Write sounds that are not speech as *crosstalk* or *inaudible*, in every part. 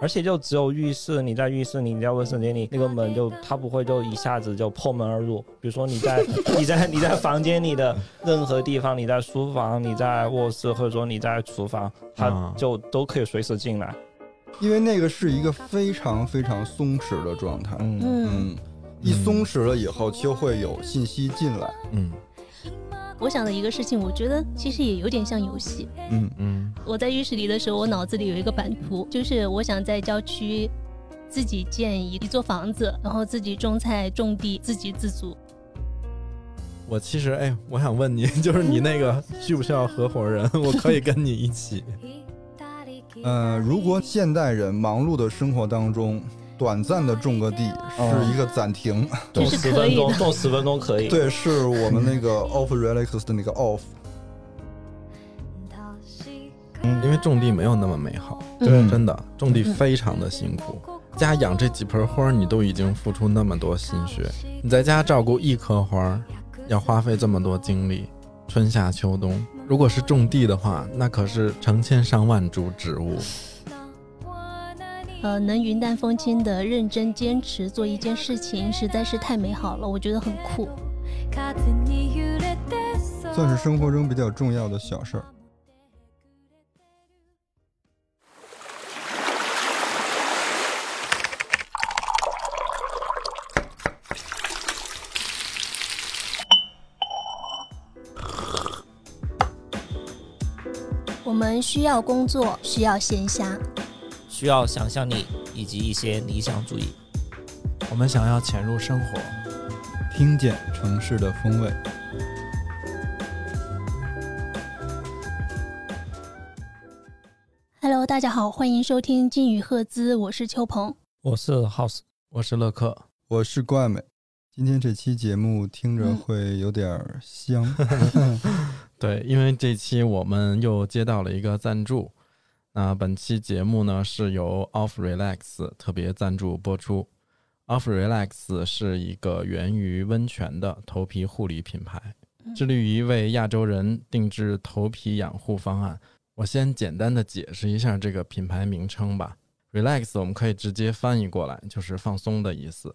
而且就只有浴室，你在浴室，你在卫生间里，那个门就它不会就一下子就破门而入。比如说你在 *laughs* 你在你在房间里的任何地方，你在书房，你在卧室，或者说你在厨房，它就都可以随时进来。因为那个是一个非常非常松弛的状态，嗯，一松弛了以后就会有信息进来，嗯。我想的一个事情，我觉得其实也有点像游戏。嗯嗯。我在浴室里的时候，我脑子里有一个版图，就是我想在郊区自己建一一座房子，然后自己种菜种地，自给自足。我其实哎，我想问你，*laughs* 就是你那个需不需要合伙人？*laughs* 我可以跟你一起。呃，如果现代人忙碌的生活当中。短暂的种个地是一个暂停，种十分钟，种十分钟可以。对，是我们那个 off relax 的那个 off。嗯，因为种地没有那么美好，对，真的种地非常的辛苦。家养这几盆花，你都已经付出那么多心血，你在家照顾一棵花，要花费这么多精力，春夏秋冬。如果是种地的话，那可是成千上万株植物。呃，能云淡风轻的认真坚持做一件事情，实在是太美好了，我觉得很酷。算是生活中比较重要的小事儿。我们需要工作，需要闲暇。需要想象力以及一些理想主义。我们想要潜入生活，听见城市的风味。Hello，大家好，欢迎收听金宇赫兹，我是秋鹏，我是 House，我是乐克，我是怪美。今天这期节目听着会有点香，*laughs* 对，因为这期我们又接到了一个赞助。那本期节目呢是由 Off Relax 特别赞助播出。Off Relax 是一个源于温泉的头皮护理品牌，致力于为亚洲人定制头皮养护方案。我先简单的解释一下这个品牌名称吧。Relax 我们可以直接翻译过来，就是放松的意思。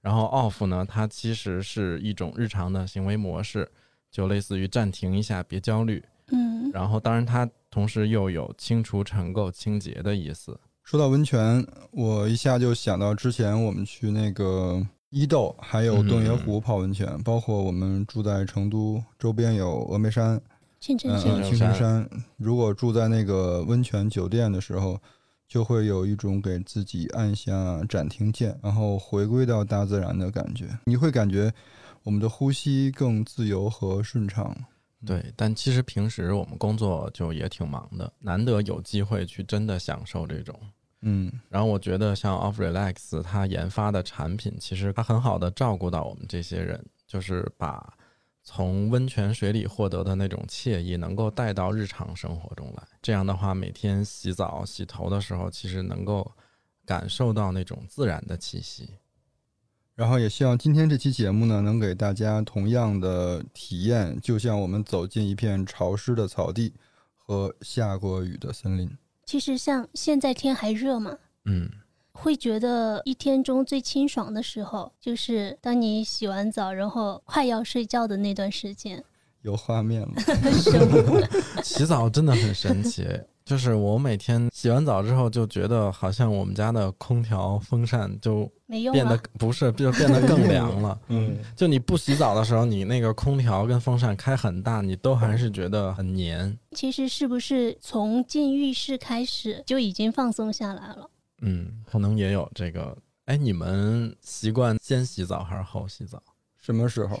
然后 Off 呢，它其实是一种日常的行为模式，就类似于暂停一下，别焦虑。嗯。然后当然它。同时又有清除尘垢、清洁的意思。说到温泉，我一下就想到之前我们去那个伊豆，还有洞爷湖泡温泉，包括我们住在成都周边有峨眉山、青城山。青城山，如果住在那个温泉酒店的时候，就会有一种给自己按下暂停键，然后回归到大自然的感觉。你会感觉我们的呼吸更自由和顺畅。对，但其实平时我们工作就也挺忙的，难得有机会去真的享受这种。嗯，然后我觉得像 Off Relax 它研发的产品，其实它很好的照顾到我们这些人，就是把从温泉水里获得的那种惬意，能够带到日常生活中来。这样的话，每天洗澡、洗头的时候，其实能够感受到那种自然的气息。然后也希望今天这期节目呢，能给大家同样的体验，就像我们走进一片潮湿的草地和下过雨的森林。其实像现在天还热嘛，嗯，会觉得一天中最清爽的时候，就是当你洗完澡，然后快要睡觉的那段时间。有画面了，*laughs* 洗澡真的很神奇。就是我每天洗完澡之后，就觉得好像我们家的空调、风扇就变得不是，就变得更凉了。*laughs* 嗯，*laughs* 就你不洗澡的时候，你那个空调跟风扇开很大，你都还是觉得很黏。其实是不是从进浴室开始就已经放松下来了？嗯，可能也有这个。哎，你们习惯先洗澡还是后洗澡？什么时候？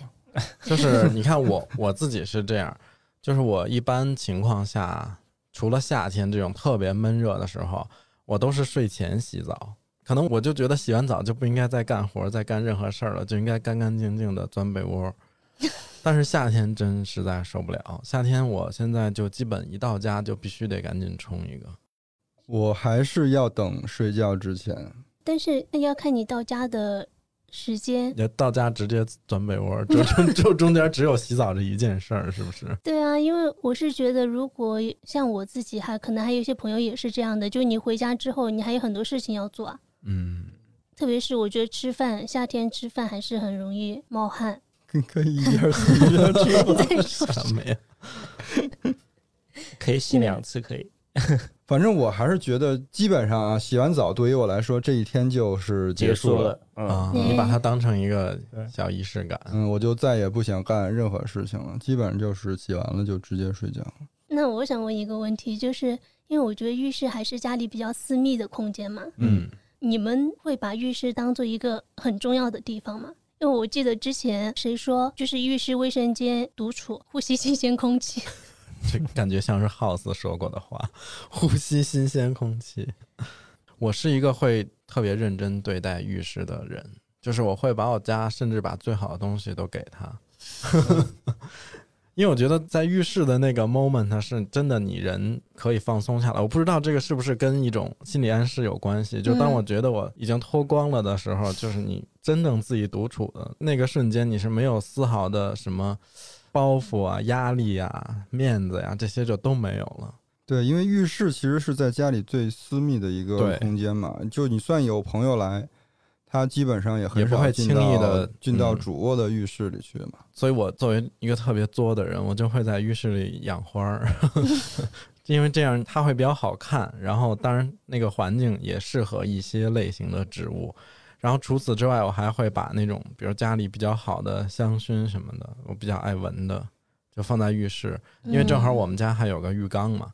就是你看我 *laughs* 我自己是这样，就是我一般情况下。除了夏天这种特别闷热的时候，我都是睡前洗澡。可能我就觉得洗完澡就不应该再干活、再干任何事儿了，就应该干干净净的钻被窝。*laughs* 但是夏天真实在受不了，夏天我现在就基本一到家就必须得赶紧冲一个。我还是要等睡觉之前。但是那要看你到家的时间。也到家直接钻被窝，就 *laughs* 就中间只有洗澡这一件事儿，是不是？*laughs* 对啊，因为我是觉得，如果像我自己，哈可能还有一些朋友也是这样的，就你回家之后，你还有很多事情要做啊。嗯。特别是我觉得吃饭，夏天吃饭还是很容易冒汗。可以一边洗 *laughs* 一边吃什么呀？可以洗两次，可以。反正我还是觉得，基本上啊，洗完澡对于我来说，这一天就是结束了。啊，你把它当成一个小仪式感。嗯，我就再也不想干任何事情了，基本上就是洗完了就直接睡觉。那我想问一个问题，就是因为我觉得浴室还是家里比较私密的空间嘛。嗯。你们会把浴室当做一个很重要的地方吗？因为我记得之前谁说，就是浴室、卫生间、独处、呼吸新鲜空气。这感觉像是 House 说过的话，呼吸新鲜空气。我是一个会特别认真对待浴室的人，就是我会把我家甚至把最好的东西都给他，*laughs* 因为我觉得在浴室的那个 moment 是真的，你人可以放松下来。我不知道这个是不是跟一种心理暗示有关系。就当我觉得我已经脱光了的时候，就是你真正自己独处的那个瞬间，你是没有丝毫的什么。包袱啊，压力呀，面子呀，这些就都没有了。对，因为浴室其实是在家里最私密的一个空间嘛。就你算有朋友来，他基本上也很少轻易的进到主卧的浴室里去嘛。所以我作为一个特别作的人，我就会在浴室里养花儿，*laughs* 因为这样它会比较好看。然后，当然那个环境也适合一些类型的植物。然后除此之外，我还会把那种，比如家里比较好的香薰什么的，我比较爱闻的，就放在浴室，因为正好我们家还有个浴缸嘛。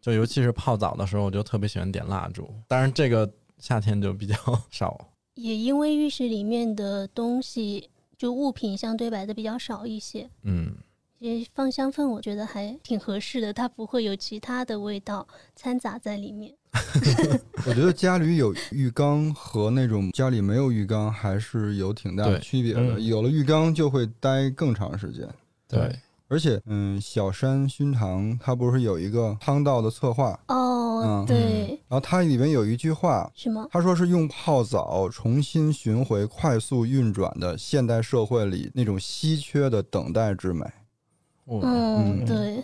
就尤其是泡澡的时候，我就特别喜欢点蜡烛。当然，这个夏天就比较 *laughs* 少。也因为浴室里面的东西，就物品相对摆的比较少一些。嗯。也放香氛，我觉得还挺合适的，它不会有其他的味道掺杂在里面。*laughs* *laughs* 我觉得家里有浴缸和那种家里没有浴缸还是有挺大的区别的。有了浴缸就会待更长时间。对，而且，嗯，小山熏堂它不是有一个汤道的策划哦，对。然后它里面有一句话，什么？他说是用泡澡重新寻回快速运转的现代社会里那种稀缺的等待之美。嗯，对，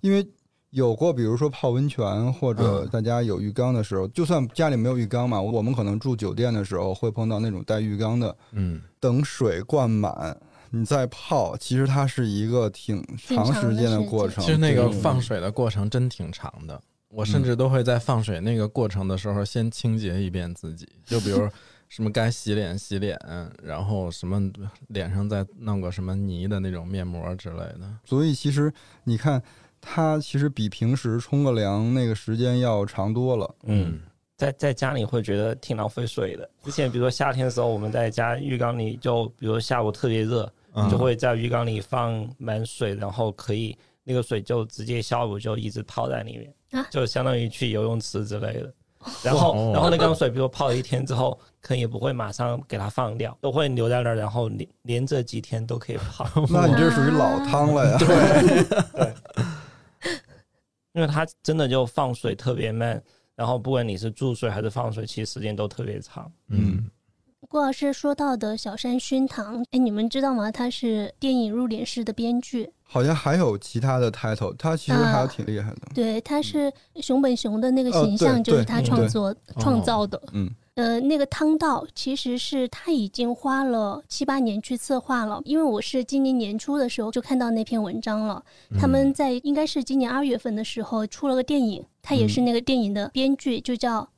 因为有过，比如说泡温泉或者大家有浴缸的时候，就算家里没有浴缸嘛，我们可能住酒店的时候会碰到那种带浴缸的。嗯，等水灌满，你再泡，其实它是一个挺长时间的过程。其实那个放水的过程真挺长的，我甚至都会在放水那个过程的时候先清洁一遍自己，就比如。什么该洗脸洗脸，然后什么脸上再弄个什么泥的那种面膜之类的。所以其实你看，它其实比平时冲个凉那个时间要长多了。嗯，在在家里会觉得挺浪费水的。之前比如说夏天的时候，我们在家浴缸里，就比如下午特别热，就会在浴缸里放满水，然后可以那个水就直接下午就一直泡在里面，就相当于去游泳池之类的。然后，然后那缸水，比如泡了一天之后，可能也不会马上给它放掉，都会留在那儿，然后连连着几天都可以泡。*laughs* 那你这属于老汤了呀？对 *laughs* 对，因为它真的就放水特别慢，然后不管你是注水还是放水，其实时间都特别长。嗯。郭老师说到的小山熏堂，哎，你们知道吗？他是电影《入殓师》的编剧，好像还有其他的 title，他其实还挺厉害的。对，他是熊本熊的那个形象，就是他创作创造的。嗯，呃，那个汤道其实是他已经花了七八年去策划了，因为我是今年年初的时候就看到那篇文章了。他们在应该是今年二月份的时候出了个电影，他也是那个电影的编剧，就叫。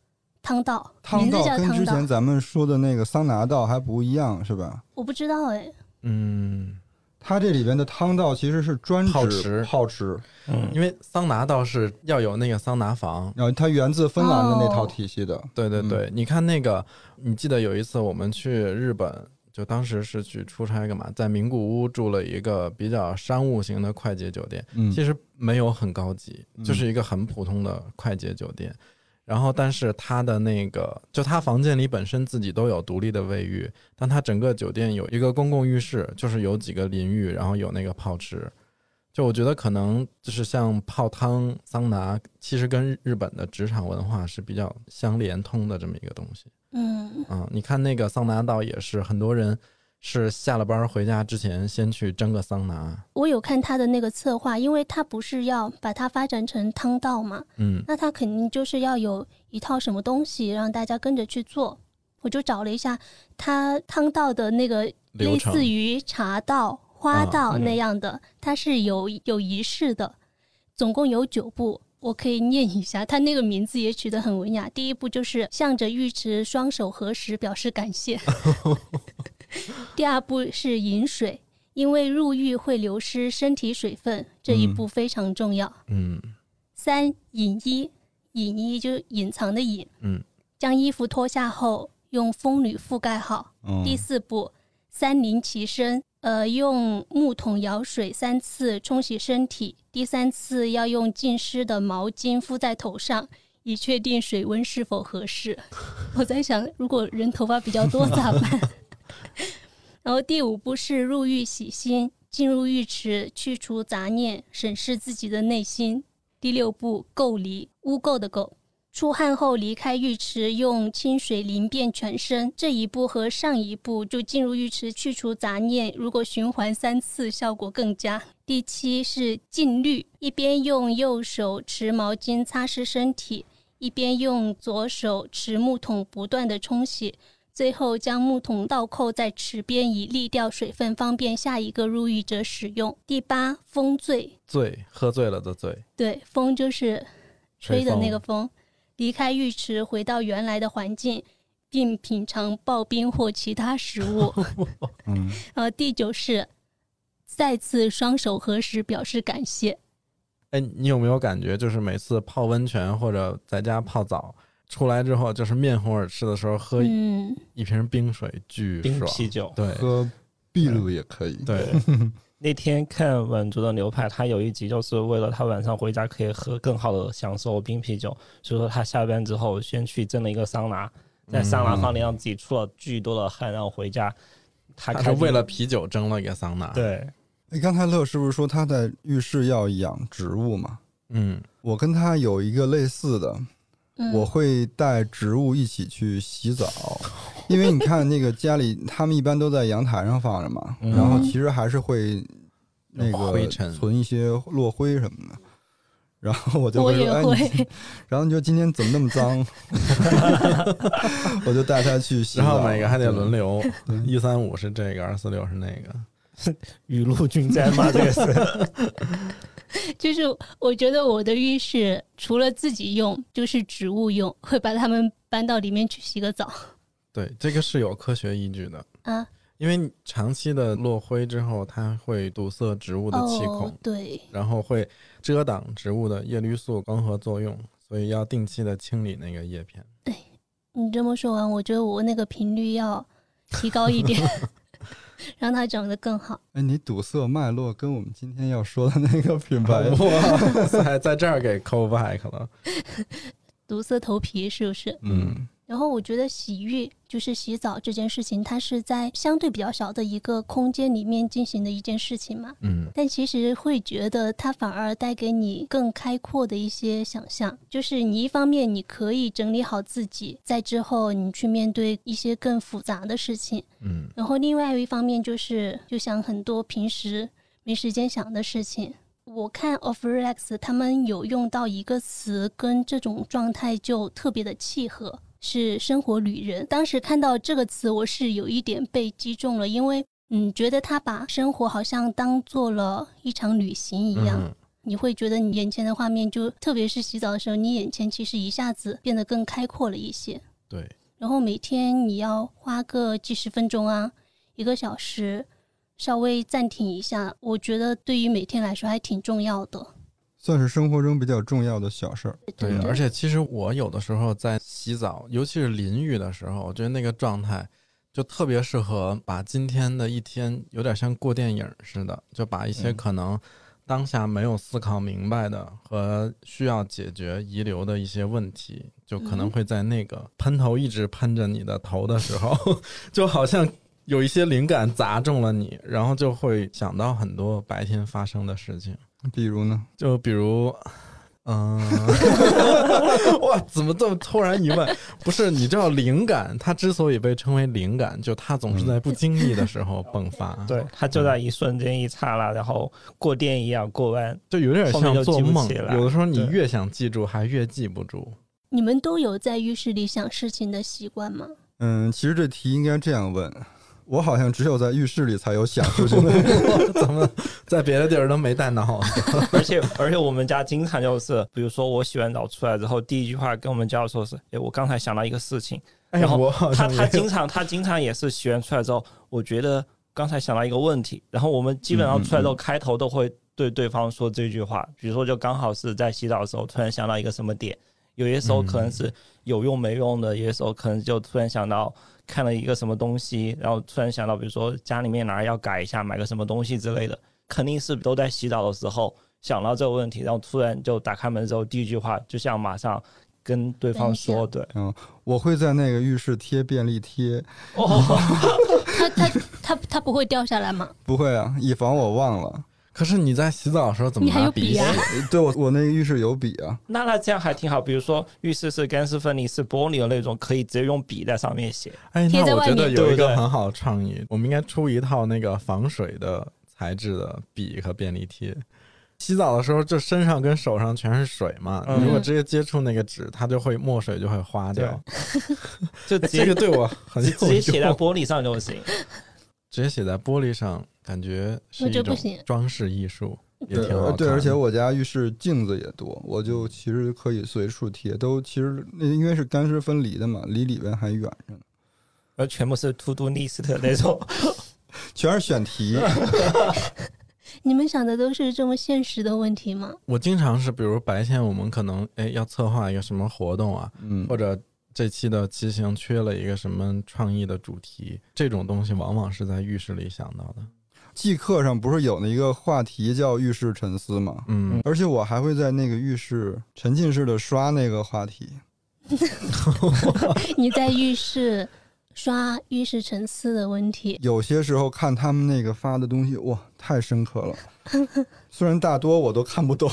汤道，名字叫汤道跟之前咱们说的那个桑拿道还不一样，是吧？我不知道哎。嗯，它这里边的汤道其实是专泡池，泡池。嗯，因为桑拿倒是要有那个桑拿房，然后它源自芬兰的那套体系的。对对对，你看那个，你记得有一次我们去日本，就当时是去出差干嘛，在名古屋住了一个比较商务型的快捷酒店，其实没有很高级，就是一个很普通的快捷酒店。然后，但是他的那个，就他房间里本身自己都有独立的卫浴，但他整个酒店有一个公共浴室，就是有几个淋浴，然后有那个泡池，就我觉得可能就是像泡汤、桑拿，其实跟日本的职场文化是比较相连通的这么一个东西。嗯啊，你看那个桑拿道也是，很多人是下了班回家之前先去蒸个桑拿。我有看他的那个策划，因为他不是要把它发展成汤道嘛，嗯，那他肯定就是要有一套什么东西让大家跟着去做。我就找了一下他汤道的那个类似于茶道。花道那样的，它是有有仪式的，总共有九步，我可以念一下。他那个名字也取得很文雅。第一步就是向着浴池双手合十表示感谢。*laughs* *laughs* 第二步是饮水，因为入浴会流失身体水分，这一步非常重要。嗯。三隐衣，隐衣就是隐藏的隐。嗯。将衣服脱下后，用风吕覆盖好。第四步，三淋其身。呃，用木桶舀水三次冲洗身体，第三次要用浸湿的毛巾敷在头上，以确定水温是否合适。*laughs* 我在想，如果人头发比较多 *laughs* 咋办？然后第五步是入浴洗心，进入浴池去除杂念，审视自己的内心。第六步垢离，污垢的垢。出汗后离开浴池，用清水淋遍全身。这一步和上一步就进入浴池去除杂念，如果循环三次，效果更佳。第七是浸滤，一边用右手持毛巾擦拭身体，一边用左手持木桶不断的冲洗，最后将木桶倒扣在池边，以沥掉水分，方便下一个入浴者使用。第八风醉，醉喝醉了的醉，对，风就是吹的那个风。离开浴池，回到原来的环境，并品尝刨冰或其他食物。*laughs* 嗯，*laughs* 呃，第九是再次双手合十表示感谢。哎，你有没有感觉，就是每次泡温泉或者在家泡澡出来之后，就是面红耳赤的时候，喝一瓶冰水巨冰啤酒，对，喝秘鲁也可以，对。*laughs* 那天看稳足的流派，他有一集就是为了他晚上回家可以喝更好的享受冰啤酒，所以说他下班之后先去蒸了一个桑拿，在桑拿房里让自己出了巨多的汗，然后回家。他是为了啤酒蒸了一个桑拿。对，哎，刚才乐是不是说他在浴室要养植物嘛？嗯，我跟他有一个类似的，我会带植物一起去洗澡，*laughs* 因为你看那个家里他们一般都在阳台上放着嘛，然后其实还是会。那个灰尘存一些落灰什么的，然后我就会说：“哎，然后你说今天怎么那么脏？” *laughs* *laughs* 我就带他去洗。然后每个还得轮流，一三五是这个，二四六是那个，雨露均沾嘛，这个是。就是我觉得我的浴室除了自己用，就是植物用，会把它们搬到里面去洗个澡。*laughs* 对，这个是有科学依据的啊。因为长期的落灰之后，它会堵塞植物的气孔，对，然后会遮挡植物的叶绿素光合作用，所以要定期的清理那个叶片。对你这么说完，我觉得我那个频率要提高一点，*laughs* 让它长得更好。哎，你堵塞脉络跟我们今天要说的那个品牌，*laughs* 哇塞，在这儿给 call back 了，*laughs* 堵塞头皮是不是？嗯。然后我觉得洗浴就是洗澡这件事情，它是在相对比较小的一个空间里面进行的一件事情嘛。嗯。但其实会觉得它反而带给你更开阔的一些想象，就是你一方面你可以整理好自己，在之后你去面对一些更复杂的事情。嗯。然后另外一方面就是就想很多平时没时间想的事情。我看 Off Relax 他们有用到一个词，跟这种状态就特别的契合。是生活旅人。当时看到这个词，我是有一点被击中了，因为嗯，觉得他把生活好像当做了一场旅行一样。你会觉得你眼前的画面，就特别是洗澡的时候，你眼前其实一下子变得更开阔了一些。对。然后每天你要花个几十分钟啊，一个小时，稍微暂停一下，我觉得对于每天来说还挺重要的。算是生活中比较重要的小事儿。对，而且其实我有的时候在洗澡，尤其是淋浴的时候，我觉得那个状态就特别适合把今天的一天有点像过电影似的，就把一些可能当下没有思考明白的和需要解决遗留的一些问题，就可能会在那个喷头一直喷着你的头的时候，*laughs* 就好像有一些灵感砸中了你，然后就会想到很多白天发生的事情。比如呢？就比如。嗯，*laughs* 哇，怎么这么突然一问？不是，你知道灵感，它之所以被称为灵感，就它总是在不经意的时候迸发。*laughs* 对，它就在一瞬间一刹那，然后过电一样过弯，就有点像做梦。有的时候你越想记住，还越记不住。你们都有在浴室里想事情的习惯吗？嗯，其实这题应该这样问。我好像只有在浴室里才有想事情，*laughs* 怎么在别的地儿都没带脑？*laughs* 而且而且我们家经常就是，比如说我洗完澡出来之后，第一句话跟我们家说是：“哎，我刚才想到一个事情。”然后他他经常他经常也是洗完出来之后，我觉得刚才想到一个问题。然后我们基本上出来之后，开头都会对对方说这句话，比如说就刚好是在洗澡的时候突然想到一个什么点，有些时候可能是有用没用的，有些时候可能就突然想到。看了一个什么东西，然后突然想到，比如说家里面哪儿要改一下，买个什么东西之类的，肯定是都在洗澡的时候想到这个问题，然后突然就打开门之后，第一句话就像马上跟对方说，对，嗯，我会在那个浴室贴便利贴，哦，*laughs* 他他他他不会掉下来吗？不会啊，以防我忘了。可是你在洗澡的时候怎么拿笔写？*laughs* 对我，我那浴室有笔啊。那那这样还挺好。比如说浴室是干湿分离是玻璃的那种，可以直接用笔在上面写。哎，那我觉得有一个很好的创意，我们应该出一套那个防水的材质的笔和便利贴。洗澡的时候，就身上跟手上全是水嘛，如果直接接触那个纸，它就会墨水就会花掉。*laughs* 就这个对我很有用直接写在玻璃上就行。直接写在玻璃上。感觉是一种装饰艺术，也挺好。对，而且我家浴室镜子也多，我就其实可以随处贴。都其实那因为是干湿分离的嘛，离里边还远着呢。而全部是 to do list 那种，*laughs* 全是选题。*laughs* *laughs* 你们想的都是这么现实的问题吗？我经常是，比如白天我们可能哎要策划一个什么活动啊，嗯，或者。这期的骑行缺了一个什么创意的主题？这种东西往往是在浴室里想到的。季课上不是有那一个话题叫浴室沉思吗？嗯，而且我还会在那个浴室沉浸式的刷那个话题。*laughs* 你在浴室刷浴室沉思的问题？有些时候看他们那个发的东西，哇，太深刻了。虽然大多我都看不懂，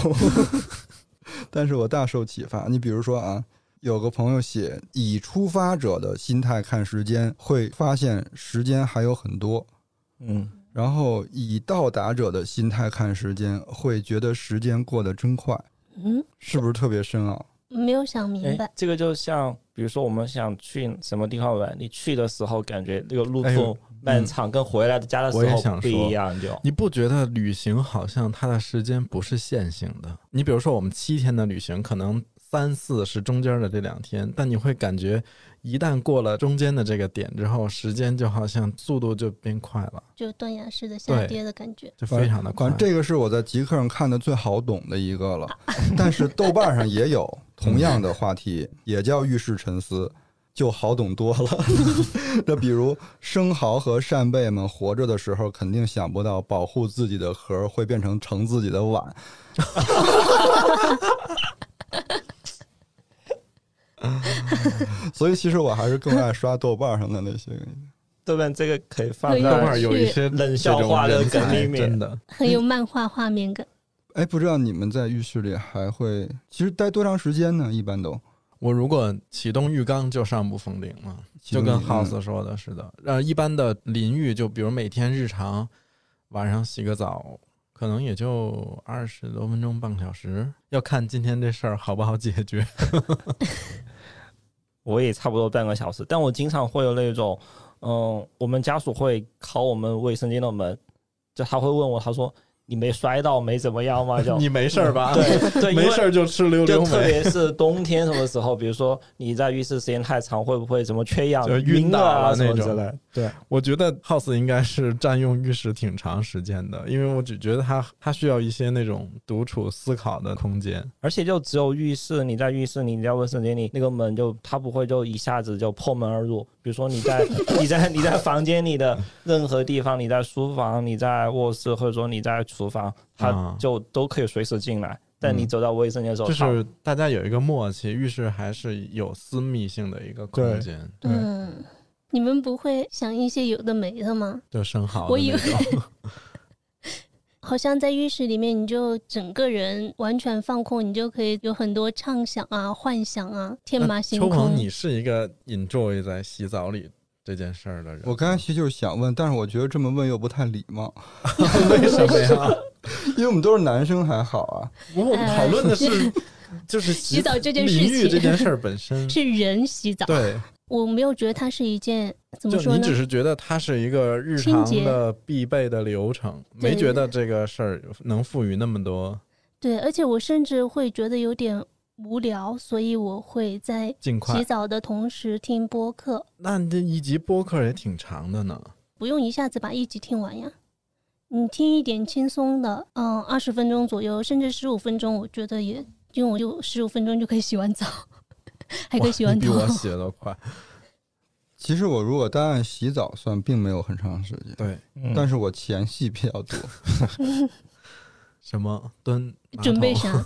*laughs* 但是我大受启发。你比如说啊。有个朋友写，以出发者的心态看时间，会发现时间还有很多，嗯，然后以到达者的心态看时间，会觉得时间过得真快，嗯，是不是特别深奥？没有想明白。这个就像，比如说我们想去什么地方玩，你去的时候感觉那个路途漫长，跟回来的家的时候不一样，就你不觉得旅行好像它的时间不是线性的？你比如说我们七天的旅行，可能。三四是中间的这两天，但你会感觉一旦过了中间的这个点之后，时间就好像速度就变快了，就断崖式的下跌的感觉，就非常的快。这个是我在极客上看的最好懂的一个了，*laughs* 但是豆瓣上也有同样的话题，也叫浴室沉思，就好懂多了。*laughs* 那比如生蚝和扇贝们活着的时候，肯定想不到保护自己的壳会变成盛自己的碗。*laughs* *laughs* 所以，其实我还是更爱刷豆瓣上的那些。豆瓣这个可以放豆瓣有一些冷笑话的梗里面，真的很有漫画画面感。*laughs* 哎，不知道你们在浴室里还会其实待多长时间呢？一般都，我如果启动浴缸就上不封顶了，就跟 House 说的似的。呃，一般的淋浴就比如每天日常晚上洗个澡。可能也就二十多分钟，半个小时，要看今天这事儿好不好解决。*laughs* 我也差不多半个小时，但我经常会有那种，嗯，我们家属会敲我们卫生间的门，就他会问我，他说。你没摔到，没怎么样吗？就 *laughs* 你没事儿吧？对对，*laughs* 没事儿就吃溜溜就特别是冬天什么时候，比如说你在浴室时间太长，会不会什么缺氧、晕倒啊那种？对，我觉得 House 应该是占用浴室挺长时间的，因为我只觉得它它需要一些那种独处思考的空间，而且就只有浴室，你在浴室，你在卫生间里，那个门就它不会就一下子就破门而入。比如说你在 *laughs* 你在你在房间里的任何地方，你在书房，你在卧室，或者说你在。厨房，他就都可以随时进来。但你走到卫生间的时候，就是大家有一个默契，浴室还是有私密性的一个空间。嗯，你们不会想一些有的没的吗？就生蚝，我以为 *laughs* 好像在浴室里面，你就整个人完全放空，你就可以有很多畅想啊、幻想啊，天马行空。秋鹏，你是一个 enjoy 在洗澡里这件事儿的人。我刚才其实就是想问，但是我觉得这么问又不太礼貌。*laughs* 为什么呀？因为我们都是男生，还好啊。*laughs* 我们讨论的是，*laughs* 就是洗澡这件事情，这件事儿本身是人洗澡。对。我没有觉得它是一件怎么说呢？你只是觉得它是一个日常的必备的流程，没觉得这个事儿能赋予那么多。对，而且我甚至会觉得有点无聊，所以我会在洗澡的同时听播客。那这一集播客也挺长的呢。不用一下子把一集听完呀，你听一点轻松的，嗯，二十分钟左右，甚至十五分钟，我觉得也，因为我就十五分钟就可以洗完澡。*laughs* 还可以洗完澡，比我洗的快。其实我如果单按洗澡算，并没有很长时间。对，但是我前戏比较多。*laughs* 什么蹲？准备啥？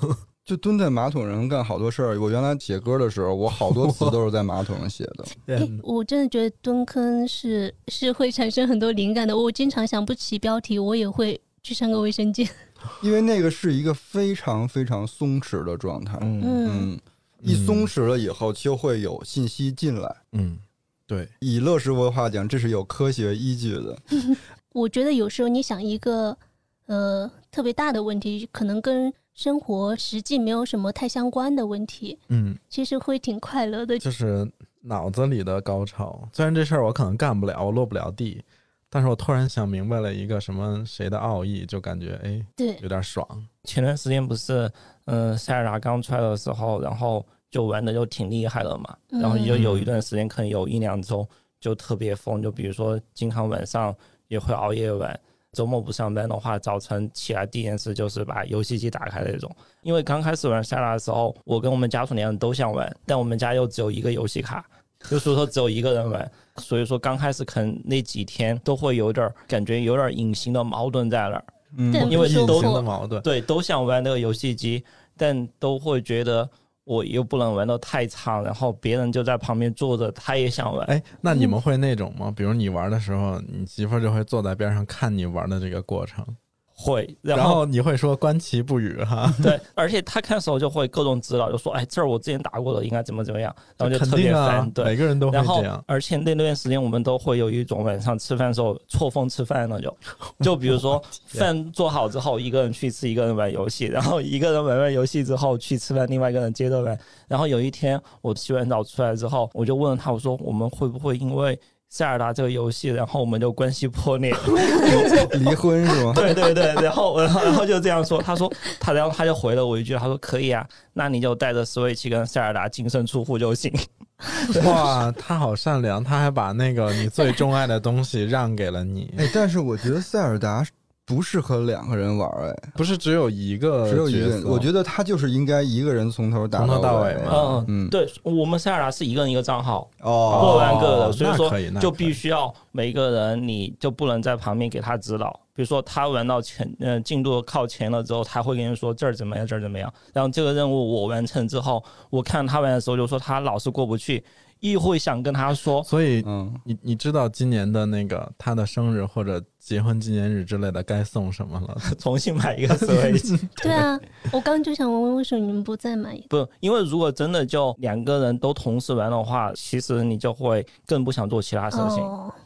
就蹲在马桶上干好多事儿。我原来写歌的时候，我好多词都是在马桶上写的。*laughs* 我真的觉得蹲坑是是会产生很多灵感的。我经常想不起标题，我也会去上个卫生间。*laughs* 因为那个是一个非常非常松弛的状态。嗯。一松弛了以后，就会有信息进来。嗯，对。以乐师傅的话讲，这是有科学依据的。*laughs* 我觉得有时候你想一个呃特别大的问题，可能跟生活实际没有什么太相关的问题，嗯，其实会挺快乐的。就是脑子里的高潮。虽然这事儿我可能干不了，我落不了地，但是我突然想明白了一个什么谁的奥义，就感觉哎，对，有点爽。前段时间不是。嗯，塞尔达刚出来的时候，然后就玩的就挺厉害的嘛，然后就有一段时间，可能有一两周就特别疯，就比如说经常晚上也会熬夜玩，周末不上班的话，早晨起来第一件事就是把游戏机打开那种。因为刚开始玩塞尔达的时候，我跟我们家属两人都想玩，但我们家又只有一个游戏卡，就是说只有一个人玩，所以说刚开始可能那几天都会有点感觉有点隐形的矛盾在那儿。嗯，因为都的矛盾，对，都想玩那个游戏机，但都会觉得我又不能玩的太差，然后别人就在旁边坐着，他也想玩。哎，那你们会那种吗？比如你玩的时候，你媳妇就会坐在边上看你玩的这个过程。会，然后你会说观其不语哈。*laughs* 对，而且他看的时候就会各种指导，就说：“哎，这儿我之前打过的，应该怎么怎么样。”然后就特别烦。对，每个人都会这样。而且那段时间我们都会有一种晚上吃饭的时候错峰吃饭那，就 *laughs* 就比如说饭做好之后，一个人去吃，一个人玩游戏，然后一个人玩完游戏之后去吃饭，另外一个人接着玩。然后有一天我洗完澡出来之后，我就问了他，我说：“我们会不会因为？”塞尔达这个游戏，然后我们就关系破裂，*laughs* 离婚是吗？对对对，然后然后然后就这样说，他说他然后他就回了我一句，他说可以啊，那你就带着 Switch 跟塞尔达净身出户就行。*laughs* 哇，他好善良，他还把那个你最钟爱的东西让给了你。哎，但是我觉得塞尔达。不适合两个人玩哎，不是只有一个，只有一个。我觉得他就是应该一个人从头打到尾嘛。嗯嗯，对我们塞尔达是一个人一个账号，哦，各玩各的，所以说就必须要每一个人，你就不能在旁边给他指导。比如说他玩到前，嗯，进度靠前了之后，他会跟你说这儿怎么样，这儿怎么样。然后这个任务我完成之后，我看他玩的时候就说他老是过不去。亦会想跟他说，所以，嗯，你你知道今年的那个他的生日或者结婚纪念日之类的该送什么了？*laughs* 重新买一个 Switch。*laughs* 对啊，我刚就想问问，为什么你们不再买？不，因为如果真的就两个人都同时玩的话，其实你就会更不想做其他事情。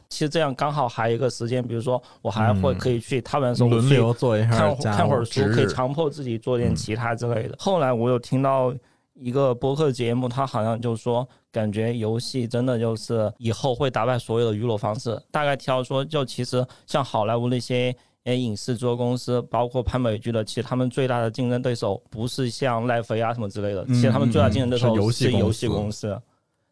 其实这样刚好还有一个时间，比如说我还会可以去他玩的时候轮流做一下，看看会儿书，可以强迫自己做点其他之类的。后来我有听到。一个播客节目，他好像就说，感觉游戏真的就是以后会打败所有的娱乐方式。大概提到说，就其实像好莱坞那些诶影视制作公司，包括拍美剧的，其实他们最大的竞争对手不是像奈飞啊什么之类的，其实他们最大竞争对手是游戏公司。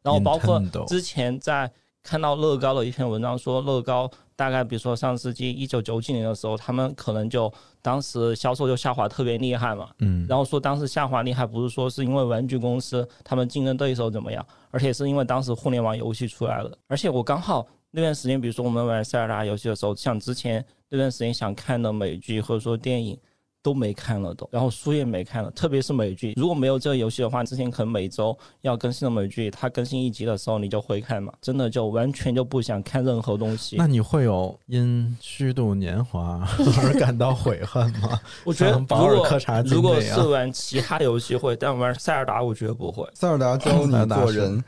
然后包括之前在看到乐高的一篇文章说，乐高。大概比如说上世纪一九九几年的时候，他们可能就当时销售就下滑特别厉害嘛，嗯，然后说当时下滑厉害不是说是因为玩具公司他们竞争对手怎么样，而且是因为当时互联网游戏出来了，而且我刚好那段时间，比如说我们玩塞尔达游戏的时候，像之前那段时间想看的美剧或者说电影，都没看了都，然后书也没看了，特别是美剧，如果没有这个游戏的话，之前可能每周要更新的美剧，它更新一集的时候你就会看嘛，真的就完全就不想看任何东西。那你会有因虚度年华 *laughs* 而感到悔恨吗？我觉得如果如果是玩其他游戏会，但玩塞尔达我觉得不会。塞尔达教你做人，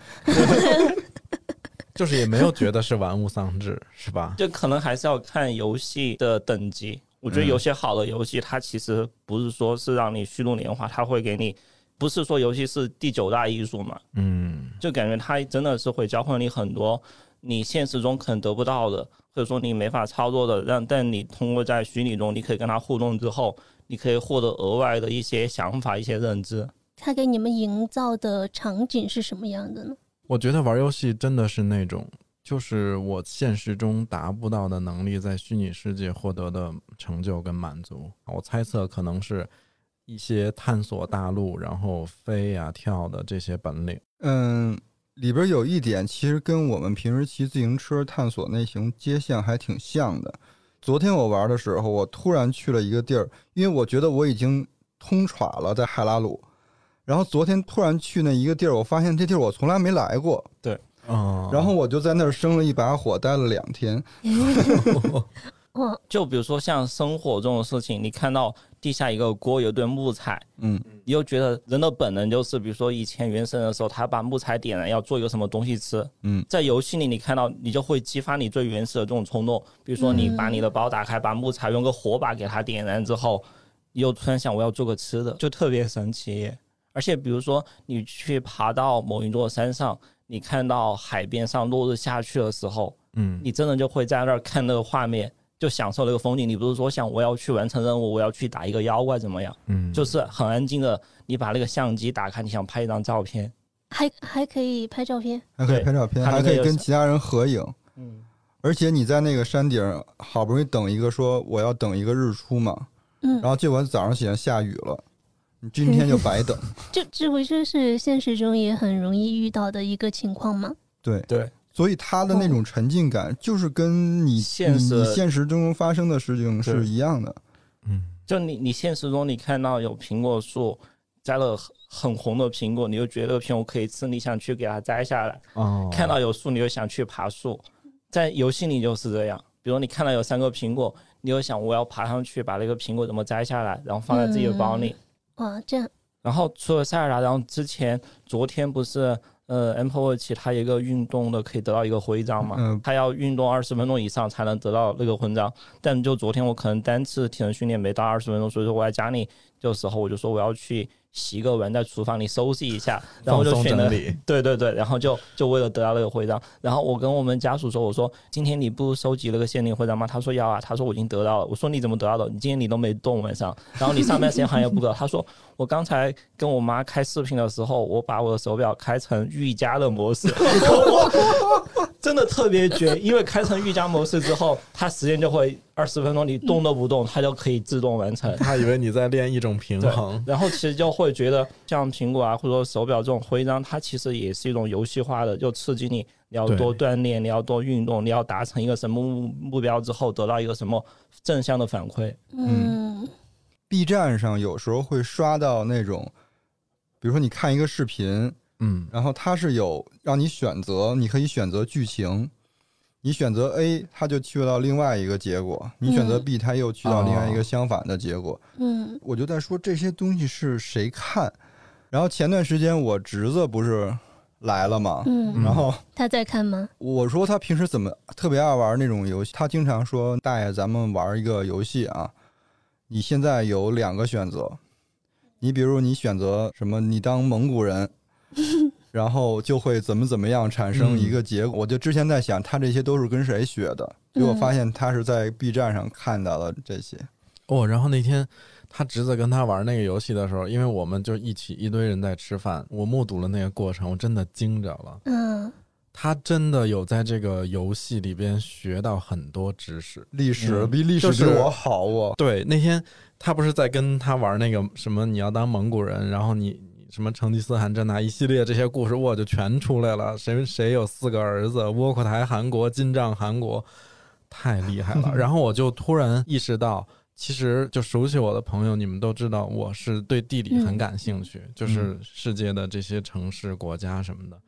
就是也没有觉得是玩物丧志，是吧？就可能还是要看游戏的等级。我觉得有些好的游戏，它其实不是说是让你虚度年华，它会给你，不是说游戏是第九大艺术嘛，嗯，就感觉它真的是会教会你很多你现实中可能得不到的，或者说你没法操作的，让但你通过在虚拟中，你可以跟它互动之后，你可以获得额外的一些想法、一些认知。它给你们营造的场景是什么样的呢？我觉得玩游戏真的是那种。就是我现实中达不到的能力，在虚拟世界获得的成就跟满足。我猜测可能是一些探索大陆，然后飞呀跳的这些本领。嗯，里边有一点其实跟我们平时骑自行车探索那型街巷还挺像的。昨天我玩的时候，我突然去了一个地儿，因为我觉得我已经通闯了在海拉鲁，然后昨天突然去那一个地儿，我发现这地儿我从来没来过。对。哦，然后我就在那儿生了一把火，待了两天。*laughs* 就比如说像生火这种事情，你看到地下一个锅有堆木材，嗯，你又觉得人的本能就是，比如说以前原神的时候，他把木材点燃要做一个什么东西吃，嗯，在游戏里你看到你就会激发你最原始的这种冲动，比如说你把你的包打开，把木材用个火把给它点燃之后，你又突然想我要做个吃的，就特别神奇。而且比如说你去爬到某一座山上。你看到海边上落日下去的时候，嗯，你真的就会在那儿看那个画面，就享受那个风景。你不是说想我要去完成任务，我要去打一个妖怪怎么样？嗯，就是很安静的，你把那个相机打开，你想拍一张照片，还还可以拍照片，还可以拍照片，还可以跟其他人合影。嗯，而且你在那个山顶，好不容易等一个说我要等一个日出嘛，嗯，然后结果早上起来下雨了。你今天就白等，*laughs* 这这不就是现实中也很容易遇到的一个情况吗？对对，所以他的那种沉浸感，就是跟你现实现实中发生的事情是一样的。嗯，就你你现实中你看到有苹果树摘了很红的苹果，你就觉得苹果可以吃，你想去给它摘下来。哦，看到有树，你就想去爬树。在游戏里就是这样，比如你看到有三个苹果，你就想我要爬上去把那个苹果怎么摘下来，然后放在自己的包里。哇，这样。然后除了塞尔达，然后之前昨天不是呃，Apple Watch 它一个运动的可以得到一个徽章嘛？嗯。它要运动二十分钟以上才能得到那个徽章。但就昨天我可能单次体能训练没到二十分钟，所以说我在家里的时候我就说我要去。洗个碗，在厨房里收拾一下，然后就选了。*laughs* 对对对，然后就就为了得到那个徽章，然后我跟我们家属说：“我说今天你不收集那个限定徽章吗？”他说：“要啊。”他说：“我已经得到了。”我说：“你怎么得到的？你今天你都没动晚上，然后你上班时间好像也不够。”他说：“我刚才跟我妈开视频的时候，我把我的手表开成瑜伽的模式。*laughs* ”真的特别绝，因为开成瑜伽模式之后，它时间就会二十分钟，你动都不动，它就可以自动完成。他以为你在练一种平衡，然后其实就会觉得像苹果啊，或者说手表这种徽章，它其实也是一种游戏化的，就刺激你，你要多锻炼，你要多运动，你要达成一个什么目标之后，得到一个什么正向的反馈。嗯，B 站上有时候会刷到那种，比如说你看一个视频。嗯，然后它是有让你选择，你可以选择剧情，你选择 A，它就去到另外一个结果；你选择 B，它又去到另外一个相反的结果。嗯，我就在说这些东西是谁看？然后前段时间我侄子不是来了嘛？嗯，然后他在看吗？我说他平时怎么特别爱玩那种游戏？他经常说：“大爷，咱们玩一个游戏啊！你现在有两个选择，你比如你选择什么？你当蒙古人。*laughs* ”然后就会怎么怎么样产生一个结果。我就之前在想，他这些都是跟谁学的？结果发现他是在 B 站上看到了这些。哦，然后那天他侄子跟他玩那个游戏的时候，因为我们就一起一堆人在吃饭，我目睹了那个过程，我真的惊着了。嗯，他真的有在这个游戏里边学到很多知识，历史比历史比我好啊。对，那天他不是在跟他玩那个什么，你要当蒙古人，然后你。什么成吉思汗这那一系列这些故事，我就全出来了。谁谁有四个儿子？窝阔台汗国、金帐汗国，太厉害了。*laughs* 然后我就突然意识到，其实就熟悉我的朋友，你们都知道我是对地理很感兴趣，就是世界的这些城市、国家什么的。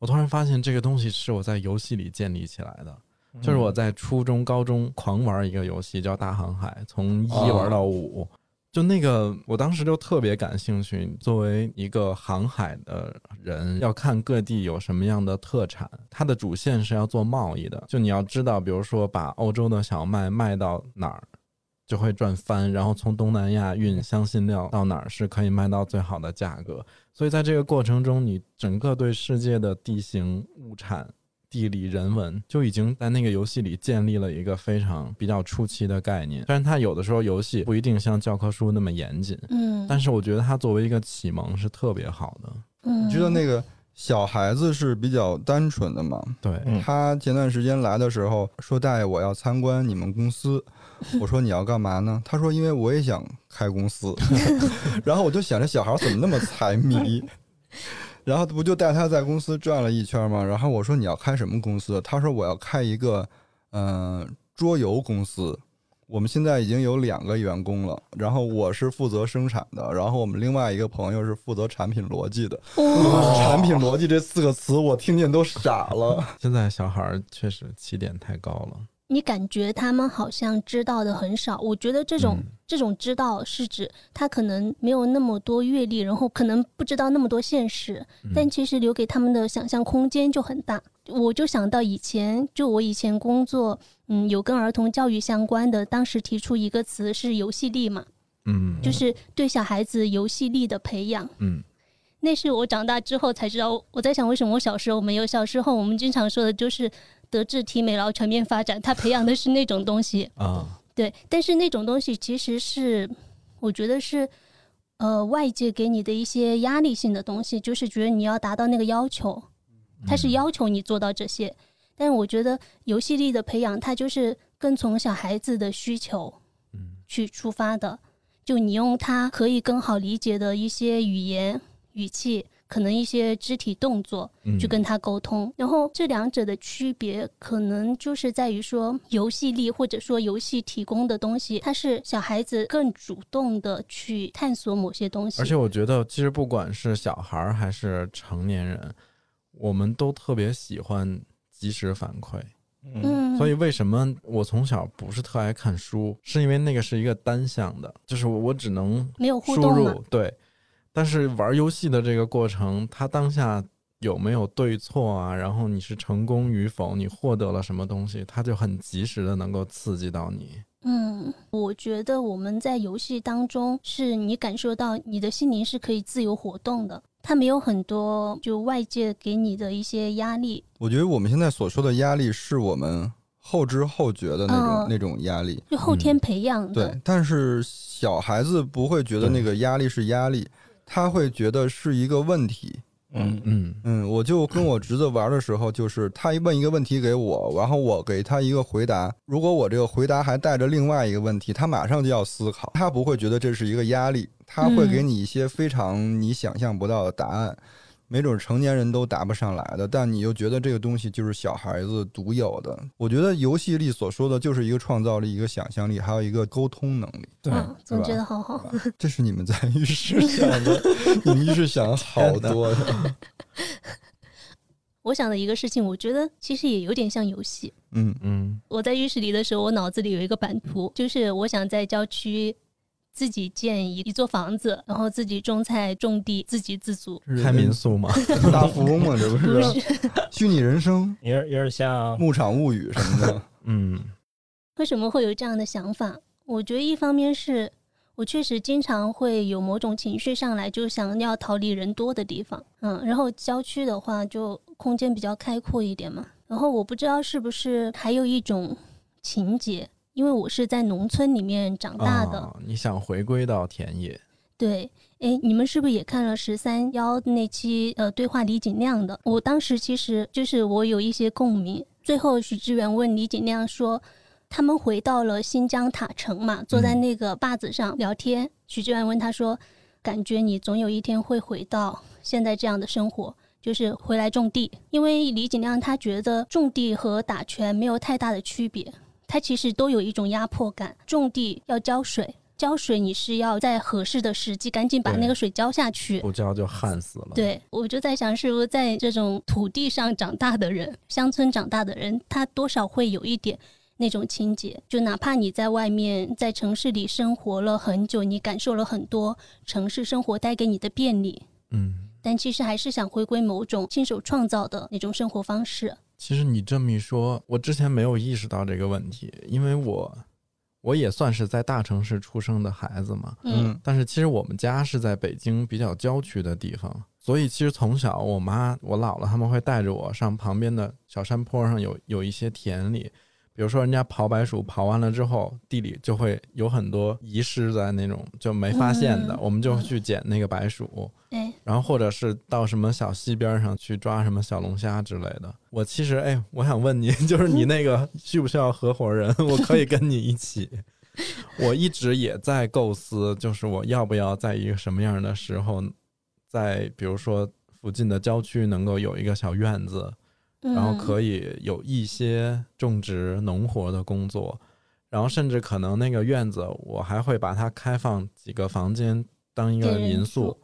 我突然发现这个东西是我在游戏里建立起来的，就是我在初中、高中狂玩一个游戏叫《大航海》，从一玩到五。就那个，我当时就特别感兴趣。作为一个航海的人，要看各地有什么样的特产。它的主线是要做贸易的，就你要知道，比如说把欧洲的小麦卖到哪儿，就会赚翻。然后从东南亚运香辛料到哪儿是可以卖到最好的价格。所以在这个过程中，你整个对世界的地形物产。地理人文就已经在那个游戏里建立了一个非常比较初期的概念，虽然它有的时候游戏不一定像教科书那么严谨，嗯，但是我觉得它作为一个启蒙是特别好的。嗯，你知道那个小孩子是比较单纯的嘛？对，他前段时间来的时候说：“大爷，我要参观你们公司。”我说：“你要干嘛呢？”他说：“因为我也想开公司。*laughs* ”然后我就想，着小孩怎么那么财迷？然后不就带他在公司转了一圈吗？然后我说你要开什么公司？他说我要开一个嗯桌游公司。我们现在已经有两个员工了，然后我是负责生产的，然后我们另外一个朋友是负责产品逻辑的。产品逻辑这四个词我听见都傻了。现在小孩确实起点太高了。你感觉他们好像知道的很少，我觉得这种这种知道是指他可能没有那么多阅历，然后可能不知道那么多现实，但其实留给他们的想象空间就很大。我就想到以前，就我以前工作，嗯，有跟儿童教育相关的，当时提出一个词是游戏力嘛，嗯，就是对小孩子游戏力的培养，嗯，那是我长大之后才知道。我在想，为什么我小时候没有？小时候我们经常说的就是。德智体美劳全面发展，他培养的是那种东西 *laughs* 啊，对，但是那种东西其实是，我觉得是，呃，外界给你的一些压力性的东西，就是觉得你要达到那个要求，他是要求你做到这些。但是我觉得游戏力的培养，它就是更从小孩子的需求，去出发的，就你用他可以更好理解的一些语言语气。可能一些肢体动作去跟他沟通，然后这两者的区别可能就是在于说游戏力或者说游戏提供的东西，它是小孩子更主动的去探索某些东西。而且我觉得，其实不管是小孩还是成年人，我们都特别喜欢及时反馈。嗯，所以为什么我从小不是特爱看书，是因为那个是一个单向的，就是我只能没有输入对。但是玩游戏的这个过程，它当下有没有对错啊？然后你是成功与否，你获得了什么东西，它就很及时的能够刺激到你。嗯，我觉得我们在游戏当中，是你感受到你的心灵是可以自由活动的，它没有很多就外界给你的一些压力。我觉得我们现在所说的压力，是我们后知后觉的那种那种压力，就后天培养的。对，但是小孩子不会觉得那个压力是压力。他会觉得是一个问题，嗯嗯嗯，我就跟我侄子玩的时候，就是他一问一个问题给我，然后我给他一个回答，如果我这个回答还带着另外一个问题，他马上就要思考，他不会觉得这是一个压力，他会给你一些非常你想象不到的答案。没准成年人都答不上来的，但你又觉得这个东西就是小孩子独有的。我觉得游戏力所说的就是一个创造力、一个想象力，还有一个沟通能力。对，总觉得好好。这是你们在浴室想的，*laughs* 你们浴室想好多的。*laughs* 我想的一个事情，我觉得其实也有点像游戏。嗯嗯。我在浴室里的时候，我脑子里有一个版图，就是我想在郊区。自己建一一座房子，然后自己种菜种地，自给自足，开民宿嘛，*laughs* 大富翁嘛，这不是 *laughs* 虚拟人生，有点有点像牧场物语什么的。*laughs* 嗯，为什么会有这样的想法？我觉得一方面是我确实经常会有某种情绪上来，就想要逃离人多的地方。嗯，然后郊区的话就空间比较开阔一点嘛。然后我不知道是不是还有一种情节。因为我是在农村里面长大的，你想回归到田野？对，哎，你们是不是也看了十三幺那期呃对话李景亮的？我当时其实就是我有一些共鸣。最后许志远问李景亮说：“他们回到了新疆塔城嘛，坐在那个坝子上聊天。”许志远问他说：“感觉你总有一天会回到现在这样的生活，就是回来种地？因为李景亮他觉得种地和打拳没有太大的区别。”它其实都有一种压迫感。种地要浇水，浇水你是要在合适的时机赶紧把那个水浇下去，不浇就旱死了。对，我就在想，是不是在这种土地上长大的人，乡村长大的人，他多少会有一点那种情节。就哪怕你在外面在城市里生活了很久，你感受了很多城市生活带给你的便利，嗯，但其实还是想回归某种亲手创造的那种生活方式。其实你这么一说，我之前没有意识到这个问题，因为我我也算是在大城市出生的孩子嘛，嗯，但是其实我们家是在北京比较郊区的地方，所以其实从小我妈我姥姥他们会带着我上旁边的小山坡上有有一些田里。比如说，人家刨白薯刨完了之后，地里就会有很多遗失在那种就没发现的，我们就去捡那个白薯。哎，然后或者是到什么小溪边上去抓什么小龙虾之类的。我其实哎，我想问你，*laughs* 就是你那个需不需要合伙人？*laughs* 我可以跟你一起。*laughs* 我一直也在构思，就是我要不要在一个什么样的时候，在比如说附近的郊区能够有一个小院子。然后可以有一些种植农活的工作，然后甚至可能那个院子我还会把它开放几个房间当一个民宿。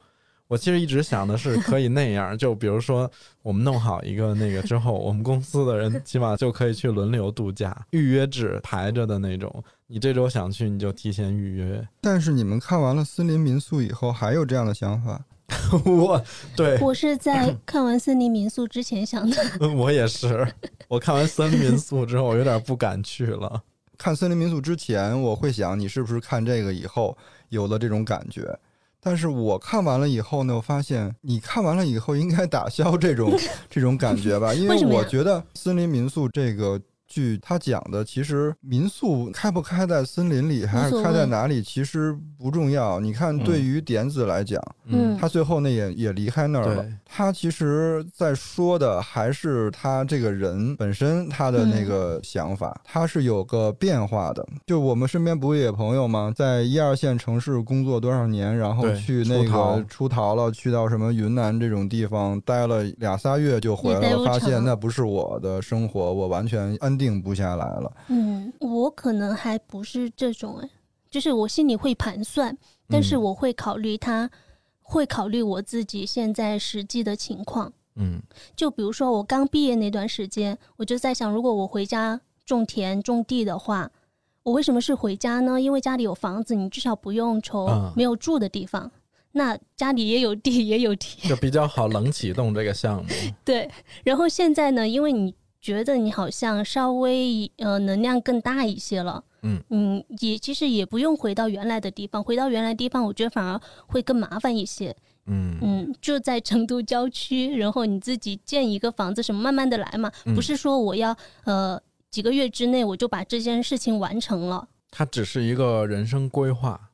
我其实一直想的是可以那样，就比如说我们弄好一个那个之后，我们公司的人起码就可以去轮流度假，预约制排着的那种。你这周想去你就提前预约。但是你们看完了森林民宿以后还有这样的想法？*laughs* 我对我是在看完森林民宿之前想的。*laughs* 我也是，我看完森林民宿之后，我有点不敢去了。看森林民宿之前，我会想你是不是看这个以后有了这种感觉？但是我看完了以后呢，我发现你看完了以后应该打消这种 *laughs* 这种感觉吧，因为我觉得森林民宿这个。剧他讲的其实民宿开不开在森林里还是开在哪里，其实不重要。你看，对于点子来讲，嗯，他最后那也也离开那儿了。他其实在说的还是他这个人本身他的那个想法，他是有个变化的。就我们身边不也有朋友吗？在一二线城市工作多少年，然后去那个出逃了，去到什么云南这种地方待了俩仨月就回来了，发现那不是我的生活，我完全安。定不下来了。嗯，我可能还不是这种哎，就是我心里会盘算，但是我会考虑他，会考虑我自己现在实际的情况。嗯，就比如说我刚毕业那段时间，我就在想，如果我回家种田种地的话，我为什么是回家呢？因为家里有房子，你至少不用愁没有住的地方。那家里也有地也有田，*laughs* 就比较好冷启动这个项目。对，然后现在呢，因为你。觉得你好像稍微呃能量更大一些了，嗯。嗯，也其实也不用回到原来的地方，回到原来地方，我觉得反而会更麻烦一些，嗯。嗯，就在成都郊区，然后你自己建一个房子什么，慢慢的来嘛，不是说我要呃几个月之内我就把这件事情完成了，它只是一个人生规划。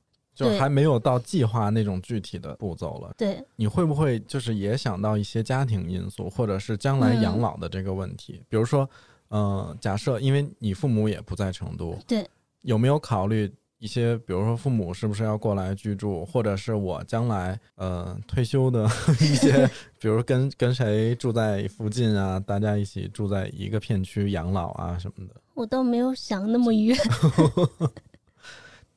就还没有到计划那种具体的步骤了。对，你会不会就是也想到一些家庭因素，或者是将来养老的这个问题？比如说，嗯，假设因为你父母也不在成都，对，有没有考虑一些，比如说父母是不是要过来居住，或者是我将来呃退休的 *laughs* 一些，*laughs* 比如跟跟谁住在附近啊，大家一起住在一个片区养老啊什么的？我倒没有想那么远。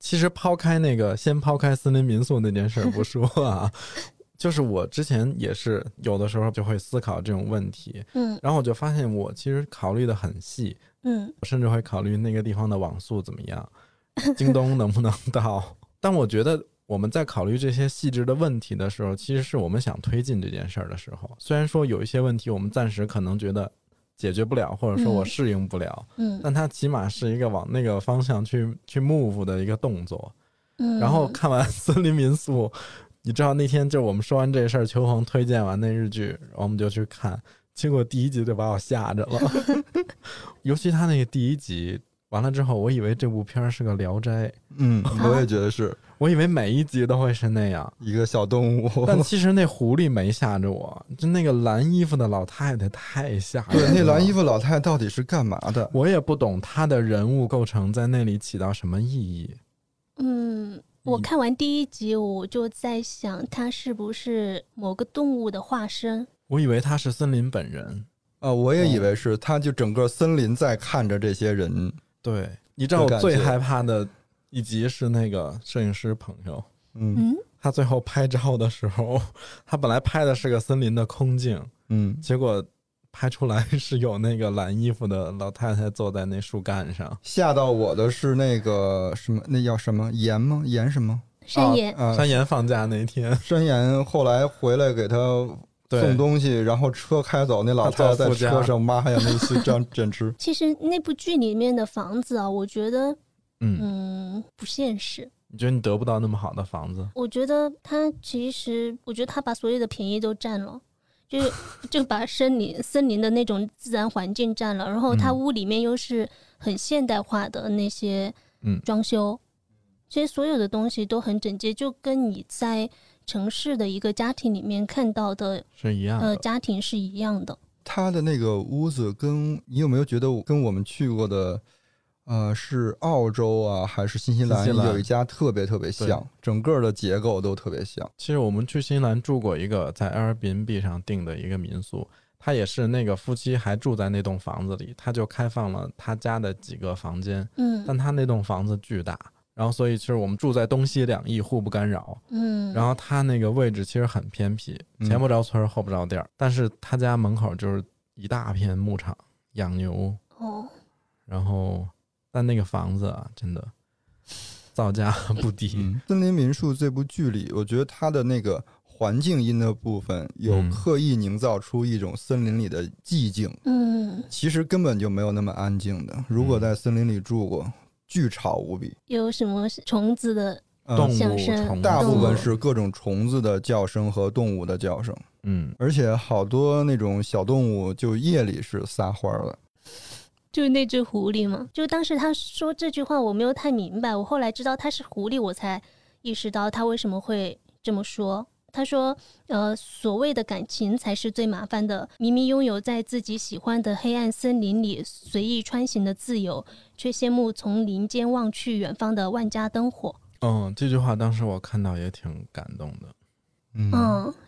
其实抛开那个，先抛开森林民宿那件事不说啊，*laughs* 就是我之前也是有的时候就会思考这种问题，嗯，然后我就发现我其实考虑的很细，嗯，我甚至会考虑那个地方的网速怎么样，*laughs* 京东能不能到。但我觉得我们在考虑这些细致的问题的时候，其实是我们想推进这件事儿的时候。虽然说有一些问题，我们暂时可能觉得。解决不了，或者说我适应不了，嗯，但它起码是一个往那个方向去去 move 的一个动作。嗯，然后看完《森林民宿》，你知道那天就我们说完这事儿，邱鹏推荐完那日剧，然后我们就去看，结果第一集就把我吓着了，*laughs* 尤其他那个第一集。完了之后，我以为这部片儿是个《聊斋》，嗯，我也觉得是，我以为每一集都会是那样一个小动物，*laughs* 但其实那狐狸没吓着我，就那个蓝衣服的老太太太吓人。对，那蓝衣服老太太到底是干嘛的？我也不懂她的人物构成在那里起到什么意义。嗯，我看完第一集，我就在想，她是不是某个动物的化身？我以为她是森林本人啊，我也以为是，他就整个森林在看着这些人。对，你知道我最害怕的一集是那个摄影师朋友，嗯，他最后拍照的时候，他本来拍的是个森林的空镜，嗯，结果拍出来是有那个蓝衣服的老太太坐在那树干上。吓到我的是那个什么，那叫什么盐吗？盐什么？山岩。山岩放假那天，山岩后来回来给他送东西，然后车开走，那老太太在车上，妈呀，那些张简直。其实那部剧里面的房子啊，我觉得，嗯，不现实。你觉得你得不到那么好的房子？我觉得他其实，我觉得他把所有的便宜都占了，就是就把森林森林的那种自然环境占了，然后他屋里面又是很现代化的那些装修，其实所有的东西都很整洁，就跟你在。城市的一个家庭里面看到的是一样，呃，家庭是一样的。他的那个屋子，跟你有没有觉得跟我们去过的，呃，是澳洲啊，还是新西兰有一家特别特别像，整个的结构都特别像。其实我们去新西兰住过一个在 Airbnb 上订的一个民宿，他也是那个夫妻还住在那栋房子里，他就开放了他家的几个房间，嗯，但他那栋房子巨大。然后，所以其实我们住在东西两翼，互不干扰。嗯，然后他那个位置其实很偏僻，前不着村后不着店儿。但是他家门口就是一大片牧场，养牛。哦。然后，但那个房子啊，真的造价不低。《森林民宿》这部剧里，我觉得它的那个环境音的部分有刻意营造出一种森林里的寂静。嗯。其实根本就没有那么安静的。如果在森林里住过。巨吵无比，有什么虫子的动物？大部分是各种虫子的叫声和动物的叫声。嗯，而且好多那种小动物就夜里是撒欢儿的。就是那只狐狸吗？就当时他说这句话，我没有太明白。我后来知道他是狐狸，我才意识到他为什么会这么说。他说：“呃，所谓的感情才是最麻烦的。明明拥有在自己喜欢的黑暗森林里随意穿行的自由，却羡慕从林间望去远方的万家灯火。”嗯，这句话当时我看到也挺感动的。嗯，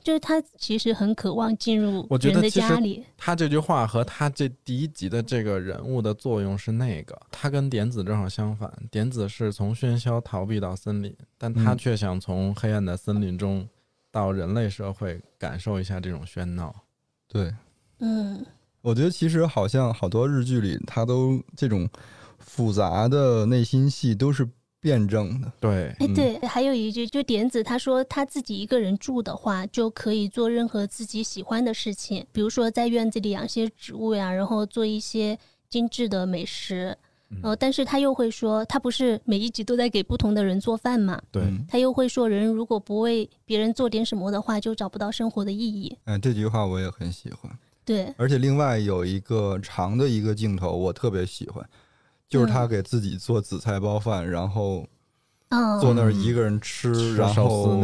就是他其实很渴望进入我觉得家里。他这句话和他这第一集的这个人物的作用是那个，他跟点子正好相反。点子是从喧嚣逃避到森林，但他却想从黑暗的森林中。到人类社会感受一下这种喧闹，对，嗯，我觉得其实好像好多日剧里，他都这种复杂的内心戏都是辩证的。对，哎，对，还有一句，就点子他说他自己一个人住的话，就可以做任何自己喜欢的事情，比如说在院子里养些植物呀，然后做一些精致的美食。呃，但是他又会说，他不是每一集都在给不同的人做饭嘛？对。他又会说，人如果不为别人做点什么的话，就找不到生活的意义。嗯，这句话我也很喜欢。对。而且另外有一个长的一个镜头，我特别喜欢，就是他给自己做紫菜包饭，然后坐那儿一个人吃，然后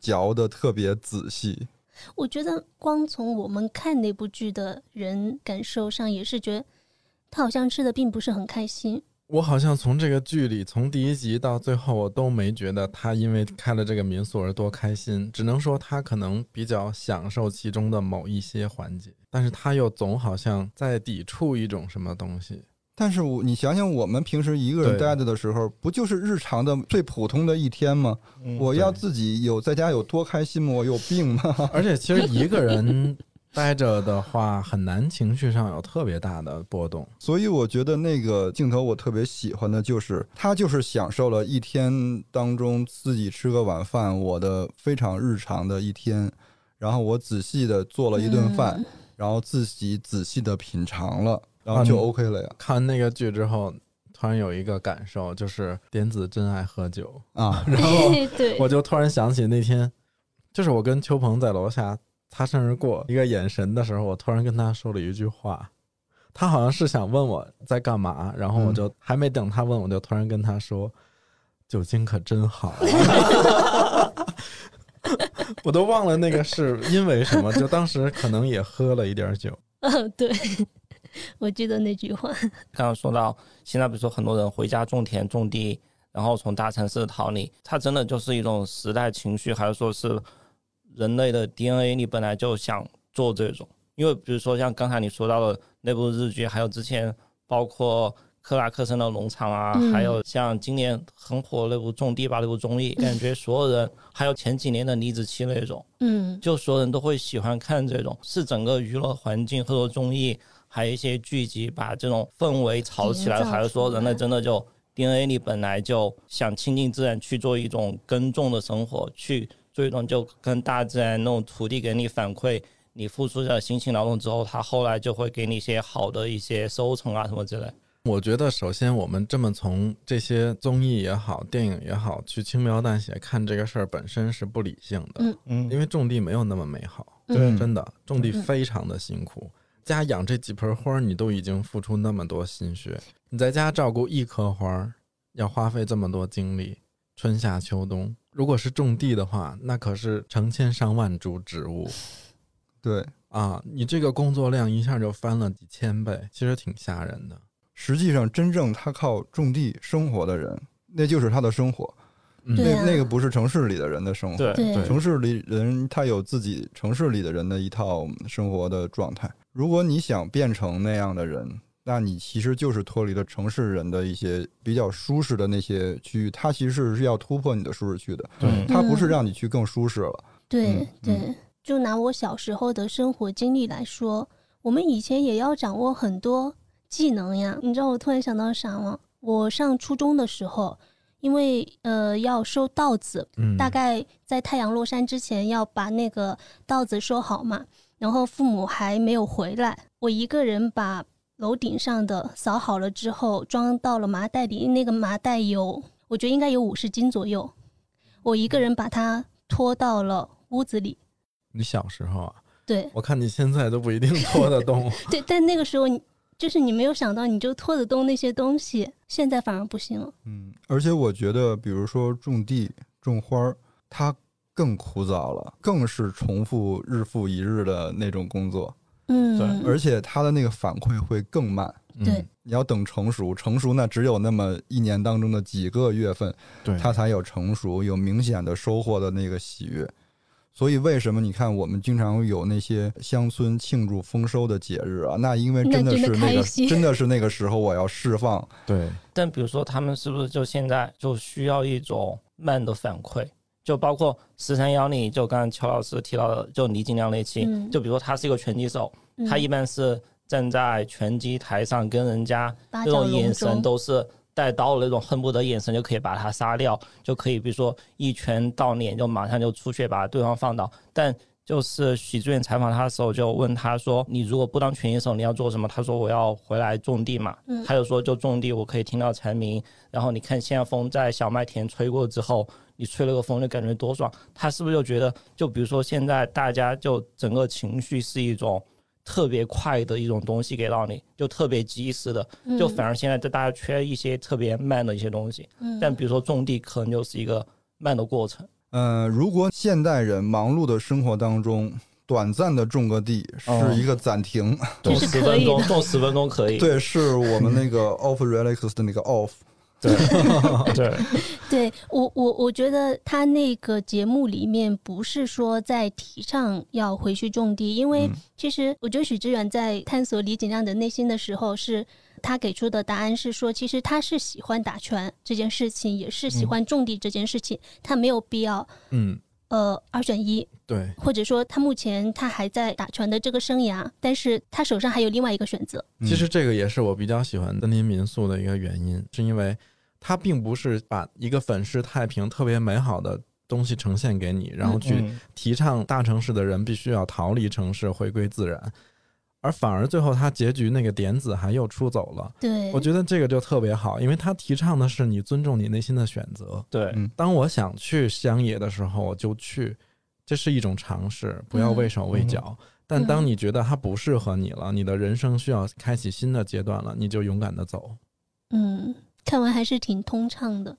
嚼的特别仔细。我觉得光从我们看那部剧的人感受上，也是觉得。他好像吃的并不是很开心。我好像从这个剧里，从第一集到最后，我都没觉得他因为开了这个民宿而多开心。只能说他可能比较享受其中的某一些环节，但是他又总好像在抵触一种什么东西。但是我你想想，我们平时一个人待着的时候，不就是日常的最普通的一天吗？我要自己有在家有多开心吗？我有病吗？而且其实一个人。待着的话很难，情绪上有特别大的波动，*laughs* 所以我觉得那个镜头我特别喜欢的就是他就是享受了一天当中自己吃个晚饭，我的非常日常的一天，然后我仔细的做了一顿饭，然后自己仔细的品尝了，然后就 OK 了呀。看那个剧之后，突然有一个感受，就是点子真爱喝酒啊，*laughs* 然后 *laughs* 我就突然想起那天，就是我跟秋鹏在楼下。擦身而过，一个眼神的时候，我突然跟他说了一句话，他好像是想问我在干嘛，然后我就还没等他问，我就突然跟他说：“酒精可真好。*laughs* ”我都忘了那个是因为什么，就当时可能也喝了一点酒。嗯，对，*laughs* 我记得那句话。*laughs* 刚刚说到现在，比如说很多人回家种田种地，然后从大城市逃离，它真的就是一种时代情绪，还是说是？人类的 DNA 里本来就想做这种，因为比如说像刚才你说到的那部日剧，还有之前包括克拉克森的农场啊，还有像今年很火那部种地吧那部综艺，感觉所有人，还有前几年的李子柒那种，嗯，就所有人都会喜欢看这种，是整个娱乐环境或者综艺，还有一些剧集把这种氛围炒起来，还是说人类真的就 DNA 里本来就想亲近自然，去做一种耕种的生活，去做一种就跟大自然那种土地给你反馈。你付出的辛勤劳动之后，他后来就会给你一些好的一些收成啊，什么之类。我觉得，首先我们这么从这些综艺也好、电影也好，去轻描淡写看这个事儿本身是不理性的。嗯嗯，因为种地没有那么美好，对，真的种地非常的辛苦。家养这几盆花，你都已经付出那么多心血，你在家照顾一棵花，要花费这么多精力，春夏秋冬。如果是种地的话，那可是成千上万株植物。*laughs* 对啊，你这个工作量一下就翻了几千倍，其实挺吓人的。实际上，真正他靠种地生活的人，那就是他的生活。那那个不是城市里的人的生活。对，城市里人他有自己城市里的人的一套生活的状态。如果你想变成那样的人，那你其实就是脱离了城市人的一些比较舒适的那些区域。它其实是要突破你的舒适区的。对，他不是让你去更舒适了。对对。就拿我小时候的生活经历来说，我们以前也要掌握很多技能呀。你知道我突然想到啥吗？我上初中的时候，因为呃要收稻子，大概在太阳落山之前要把那个稻子收好嘛。然后父母还没有回来，我一个人把楼顶上的扫好了之后，装到了麻袋里。那个麻袋有，我觉得应该有五十斤左右。我一个人把它拖到了屋子里。你小时候啊，对，我看你现在都不一定拖得动。*laughs* 对，但那个时候你就是你没有想到，你就拖得动那些东西，现在反而不行了。嗯，而且我觉得，比如说种地、种花儿，它更枯燥了，更是重复日复一日的那种工作。嗯，对，而且它的那个反馈会更慢。对，你要等成熟，成熟那只有那么一年当中的几个月份，对，它才有成熟，有明显的收获的那个喜悦。所以，为什么你看我们经常有那些乡村庆祝丰收的节日啊？那因为真的是那个，*laughs* 真的是那个时候我要释放。对。但比如说，他们是不是就现在就需要一种慢的反馈？就包括十三幺零，就刚刚乔老师提到的，就李景亮那期，就比如说他是一个拳击手，他一般是站在拳击台上跟人家那种眼神都是。带刀的那种恨不得眼神就可以把他杀掉，就可以比如说一拳到脸就马上就出血把对方放倒。但就是许志远采访他的时候就问他说：“你如果不当拳击手，你要做什么？”他说：“我要回来种地嘛。”嗯，他就说：“就种地，我可以听到蝉鸣。然后你看现在风在小麦田吹过之后，你吹了个风就感觉多爽。”他是不是就觉得，就比如说现在大家就整个情绪是一种。特别快的一种东西给到你，就特别及时的，就反而现在在大家缺一些特别慢的一些东西。嗯，但比如说种地，可能就是一个慢的过程。嗯，如果现代人忙碌的生活当中，短暂的种个地是一个暂停，种十分钟，种十分钟可以。对，是我们那个 *laughs* off relax 的那个 off。对 *laughs* 对 *laughs* 对，我我我觉得他那个节目里面不是说在提倡要回去种地，因为其实我觉得许志远在探索李景亮的内心的时候，是他给出的答案是说，其实他是喜欢打拳这件事情，也是喜欢种地这件事情，他没有必要，嗯，呃，二选一，对，或者说他目前他还在打拳的这个生涯，但是他手上还有另外一个选择。其实这个也是我比较喜欢森林民宿的一个原因，是因为。他并不是把一个粉饰太平、特别美好的东西呈现给你，然后去提倡大城市的人必须要逃离城市、回归自然，而反而最后他结局那个点子还又出走了。对，我觉得这个就特别好，因为他提倡的是你尊重你内心的选择。对，当我想去乡野的时候，我就去，这是一种尝试，不要畏手畏脚。但当你觉得它不适合你了，你的人生需要开启新的阶段了，你就勇敢的走。嗯。看完还是挺通畅的，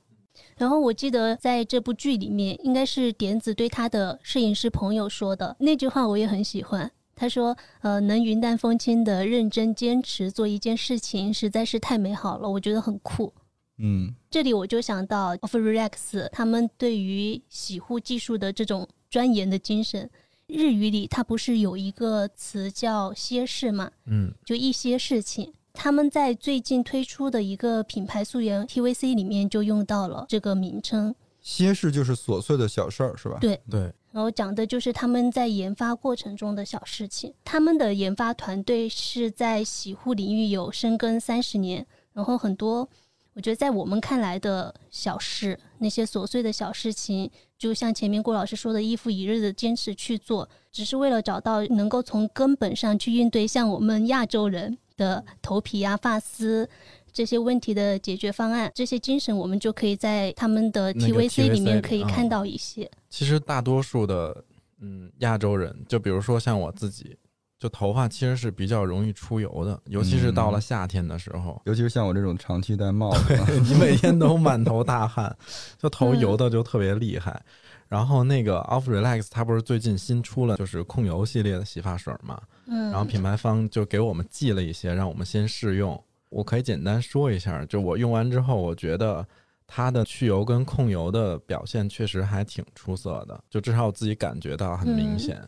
然后我记得在这部剧里面，应该是点子对他的摄影师朋友说的那句话，我也很喜欢。他说：“呃，能云淡风轻的认真坚持做一件事情，实在是太美好了，我觉得很酷。”嗯，这里我就想到 Of Relax 他们对于洗护技术的这种钻研的精神。日语里它不是有一个词叫歇事嘛？嗯，就一些事情。他们在最近推出的一个品牌溯源 TVC 里面就用到了这个名称。些事就是琐碎的小事儿，是吧？对对。然后讲的就是他们在研发过程中的小事情。他们的研发团队是在洗护领域有深耕三十年，然后很多我觉得在我们看来的小事，那些琐碎的小事情，就像前面郭老师说的，一复一日的坚持去做，只是为了找到能够从根本上去应对像我们亚洲人。的头皮啊、发丝这些问题的解决方案，这些精神我们就可以在他们的 TVC 里面可以看到一些。其实大多数的嗯亚洲人，就比如说像我自己，就头发其实是比较容易出油的，尤其是到了夏天的时候，尤其是像我这种长期戴帽子，*laughs* 你每天都满头大汗，*laughs* 就头油的就特别厉害。然后那个 Off Relax 它不是最近新出了就是控油系列的洗发水嘛？嗯，然后品牌方就给我们寄了一些，让我们先试用。我可以简单说一下，就我用完之后，我觉得它的去油跟控油的表现确实还挺出色的，就至少我自己感觉到很明显。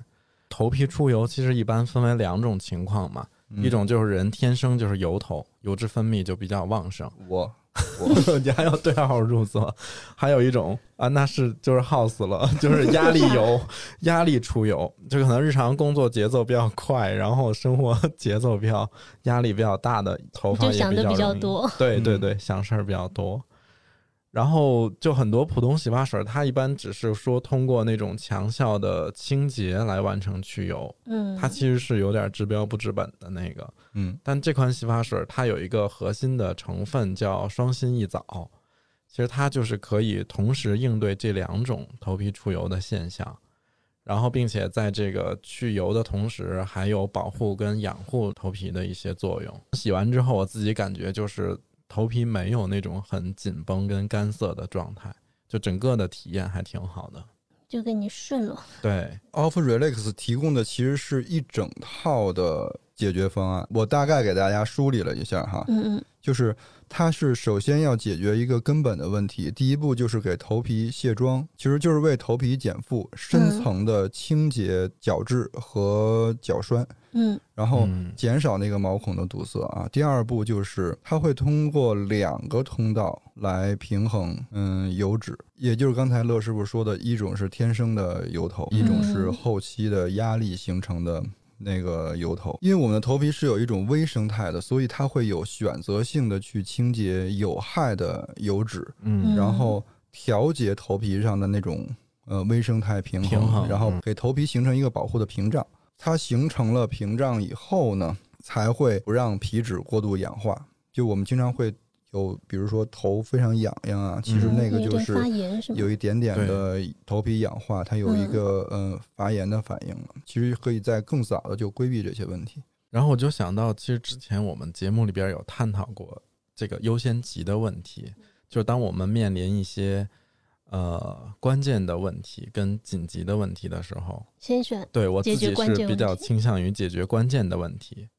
头皮出油其实一般分为两种情况嘛，一种就是人天生就是油头，油脂分泌就比较旺盛。我。*laughs* 你还要对号入座，还有一种啊，那是就是耗死了，*laughs* 就是压力油，*laughs* 压力出油，就可能日常工作节奏比较快，然后生活节奏比较压力比较大的头发也比较多，对对对，想事儿比较多。然后就很多普通洗发水，它一般只是说通过那种强效的清洁来完成去油，嗯，它其实是有点治标不治本的那个，嗯。但这款洗发水它有一个核心的成分叫双心一藻，其实它就是可以同时应对这两种头皮出油的现象，然后并且在这个去油的同时，还有保护跟养护头皮的一些作用。洗完之后，我自己感觉就是。头皮没有那种很紧绷跟干涩的状态，就整个的体验还挺好的，就给你顺了。对，Off Relax 提供的其实是一整套的解决方案，我大概给大家梳理了一下哈，嗯嗯，就是。它是首先要解决一个根本的问题，第一步就是给头皮卸妆，其实就是为头皮减负，深层的清洁角质和角栓，嗯，然后减少那个毛孔的堵塞啊。第二步就是它会通过两个通道来平衡，嗯，油脂，也就是刚才乐师傅说的一种是天生的油头，一种是后期的压力形成的。那个油头，因为我们的头皮是有一种微生态的，所以它会有选择性的去清洁有害的油脂，嗯，然后调节头皮上的那种呃微生态平衡，然后给头皮形成一个保护的屏障。它形成了屏障以后呢，才会不让皮脂过度氧化。就我们经常会。有，比如说头非常痒痒啊，其实那个就是有一点点的头皮氧化，它有一个呃发炎的反应了。其实可以在更早的就规避这些问题。然后我就想到，其实之前我们节目里边有探讨过这个优先级的问题，就是当我们面临一些呃关键的问题跟紧急的问题的时候，先选对我自己是比较倾向于解决关键的问题。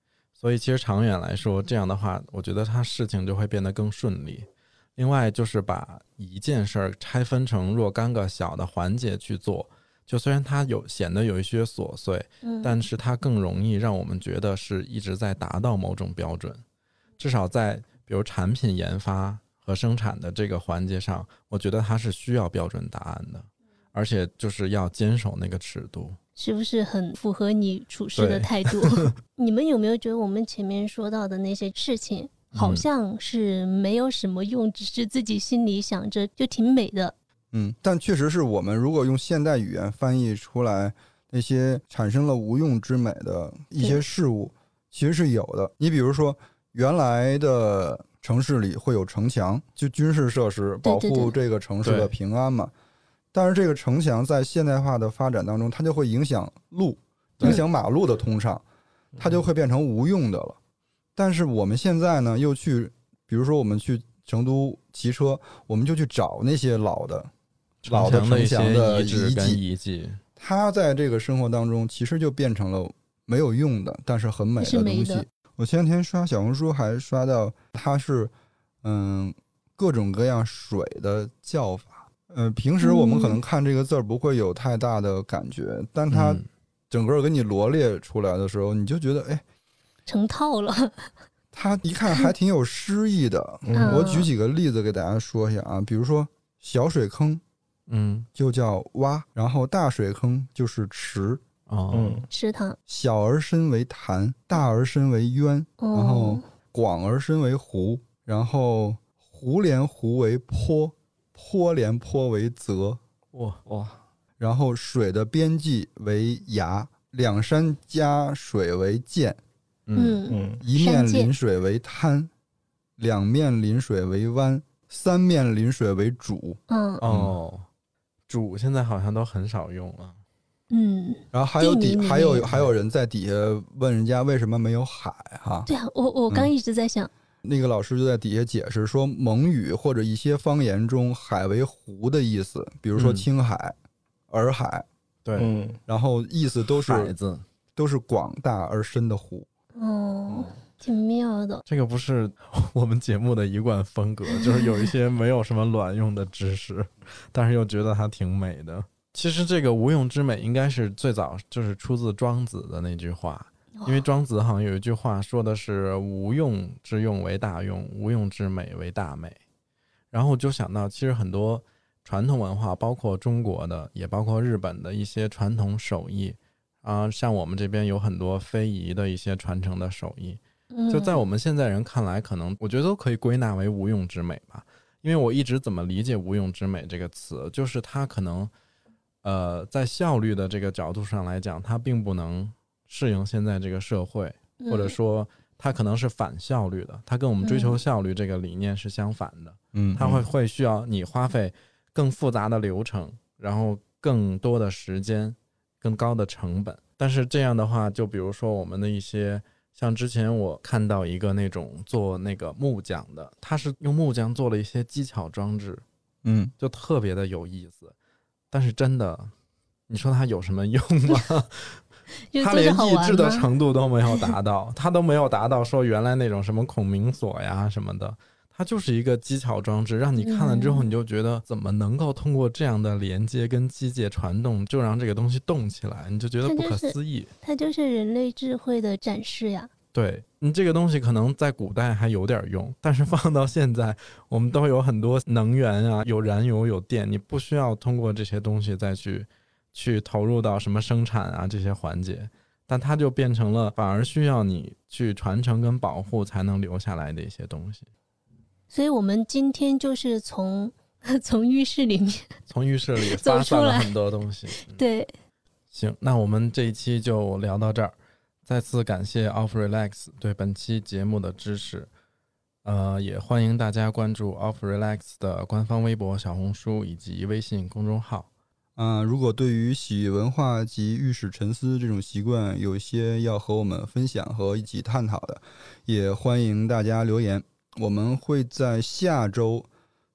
所以，其实长远来说，这样的话，我觉得它事情就会变得更顺利。另外，就是把一件事儿拆分成若干个小的环节去做，就虽然它有显得有一些琐碎，但是它更容易让我们觉得是一直在达到某种标准。至少在比如产品研发和生产的这个环节上，我觉得它是需要标准答案的，而且就是要坚守那个尺度。是不是很符合你处事的态度？*laughs* 你们有没有觉得我们前面说到的那些事情，好像是没有什么用，只是自己心里想着就挺美的？嗯，但确实是我们如果用现代语言翻译出来，那些产生了无用之美的一些事物，其实是有的。你比如说，原来的城市里会有城墙，就军事设施保护这个城市的平安嘛。但是这个城墙在现代化的发展当中，它就会影响路，影响马路的通畅，它就会变成无用的了。但是我们现在呢，又去，比如说我们去成都骑车，我们就去找那些老的、老的城墙的遗迹，它在这个生活当中其实就变成了没有用的，但是很美的东西。我前两天刷小红书还刷到，它是嗯各种各样水的叫法。呃，平时我们可能看这个字儿不会有太大的感觉，但它整个给你罗列出来的时候，你就觉得哎，成套了。*laughs* 它一看还挺有诗意的。*laughs* 我举几个例子给大家说一下啊，比如说小水坑，嗯，就叫洼；然后大水坑就是池，哦，池塘。小而深为潭，大而深为渊，然后广而深为湖，然后湖连湖为坡，坡连坡为泽。哇哇！然后水的边际为崖，两山夹水为涧，嗯嗯，一面临水为滩，两面临水为湾，三面临水为渚。嗯哦，渚现在好像都很少用了。嗯，然后还有底，还有还有人在底下问人家为什么没有海哈？对啊，我我刚一直在想，那个老师就在底下解释说，蒙语或者一些方言中，海为湖的意思，比如说青海。洱海，对，然后意思都是海子，都是广大而深的湖。哦，挺妙的。这个不是 *laughs* 我们节目的一贯风格，就是有一些没有什么卵用的知识，*laughs* 但是又觉得它挺美的。其实这个无用之美应该是最早就是出自庄子的那句话，因为庄子好像有一句话说的是“无用之用为大用，无用之美为大美”。然后就想到，其实很多。传统文化包括中国的，也包括日本的一些传统手艺啊，像我们这边有很多非遗的一些传承的手艺，就在我们现在人看来，可能我觉得都可以归纳为无用之美吧。因为我一直怎么理解“无用之美”这个词，就是它可能，呃，在效率的这个角度上来讲，它并不能适应现在这个社会，或者说它可能是反效率的，它跟我们追求效率这个理念是相反的。嗯，它会会需要你花费。更复杂的流程，然后更多的时间，更高的成本。但是这样的话，就比如说我们的一些，像之前我看到一个那种做那个木匠的，他是用木匠做了一些技巧装置，嗯，就特别的有意思。但是真的，你说它有什么用吗？*laughs* 他连益智的程度都没有达到，*laughs* 他都没有达到说原来那种什么孔明锁呀什么的。它就是一个机巧装置，让你看了之后，你就觉得怎么能够通过这样的连接跟机械传动，就让这个东西动起来，你就觉得不可思议。它就是人类智慧的展示呀。对你这个东西可能在古代还有点用，但是放到现在，我们都有很多能源啊，有燃油有电，你不需要通过这些东西再去去投入到什么生产啊这些环节，但它就变成了反而需要你去传承跟保护才能留下来的一些东西。所以，我们今天就是从 *laughs* 从浴室里面，从浴室里发散了很多东西。对，行，那我们这一期就聊到这儿。再次感谢 Off Relax 对本期节目的支持。呃，也欢迎大家关注 Off Relax 的官方微博、小红书以及微信公众号。啊，如果对于洗浴文化及浴室沉思这种习惯有些要和我们分享和一起探讨的，也欢迎大家留言。我们会在下周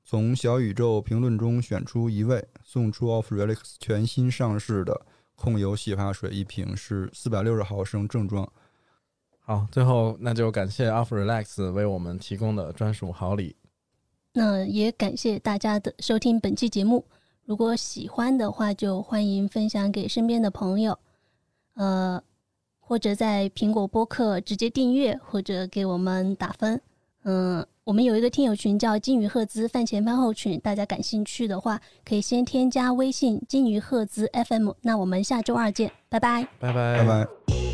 从小宇宙评论中选出一位，送出 Off Relax 全新上市的控油洗发水一瓶，是四百六十毫升正装。好，最后那就感谢 Off Relax 为我们提供的专属好礼。那也感谢大家的收听本期节目。如果喜欢的话，就欢迎分享给身边的朋友，呃，或者在苹果播客直接订阅，或者给我们打分。嗯，我们有一个听友群叫金鱼赫兹饭前饭后群，大家感兴趣的话，可以先添加微信金鱼赫兹 FM。那我们下周二见，拜拜，拜拜，拜拜。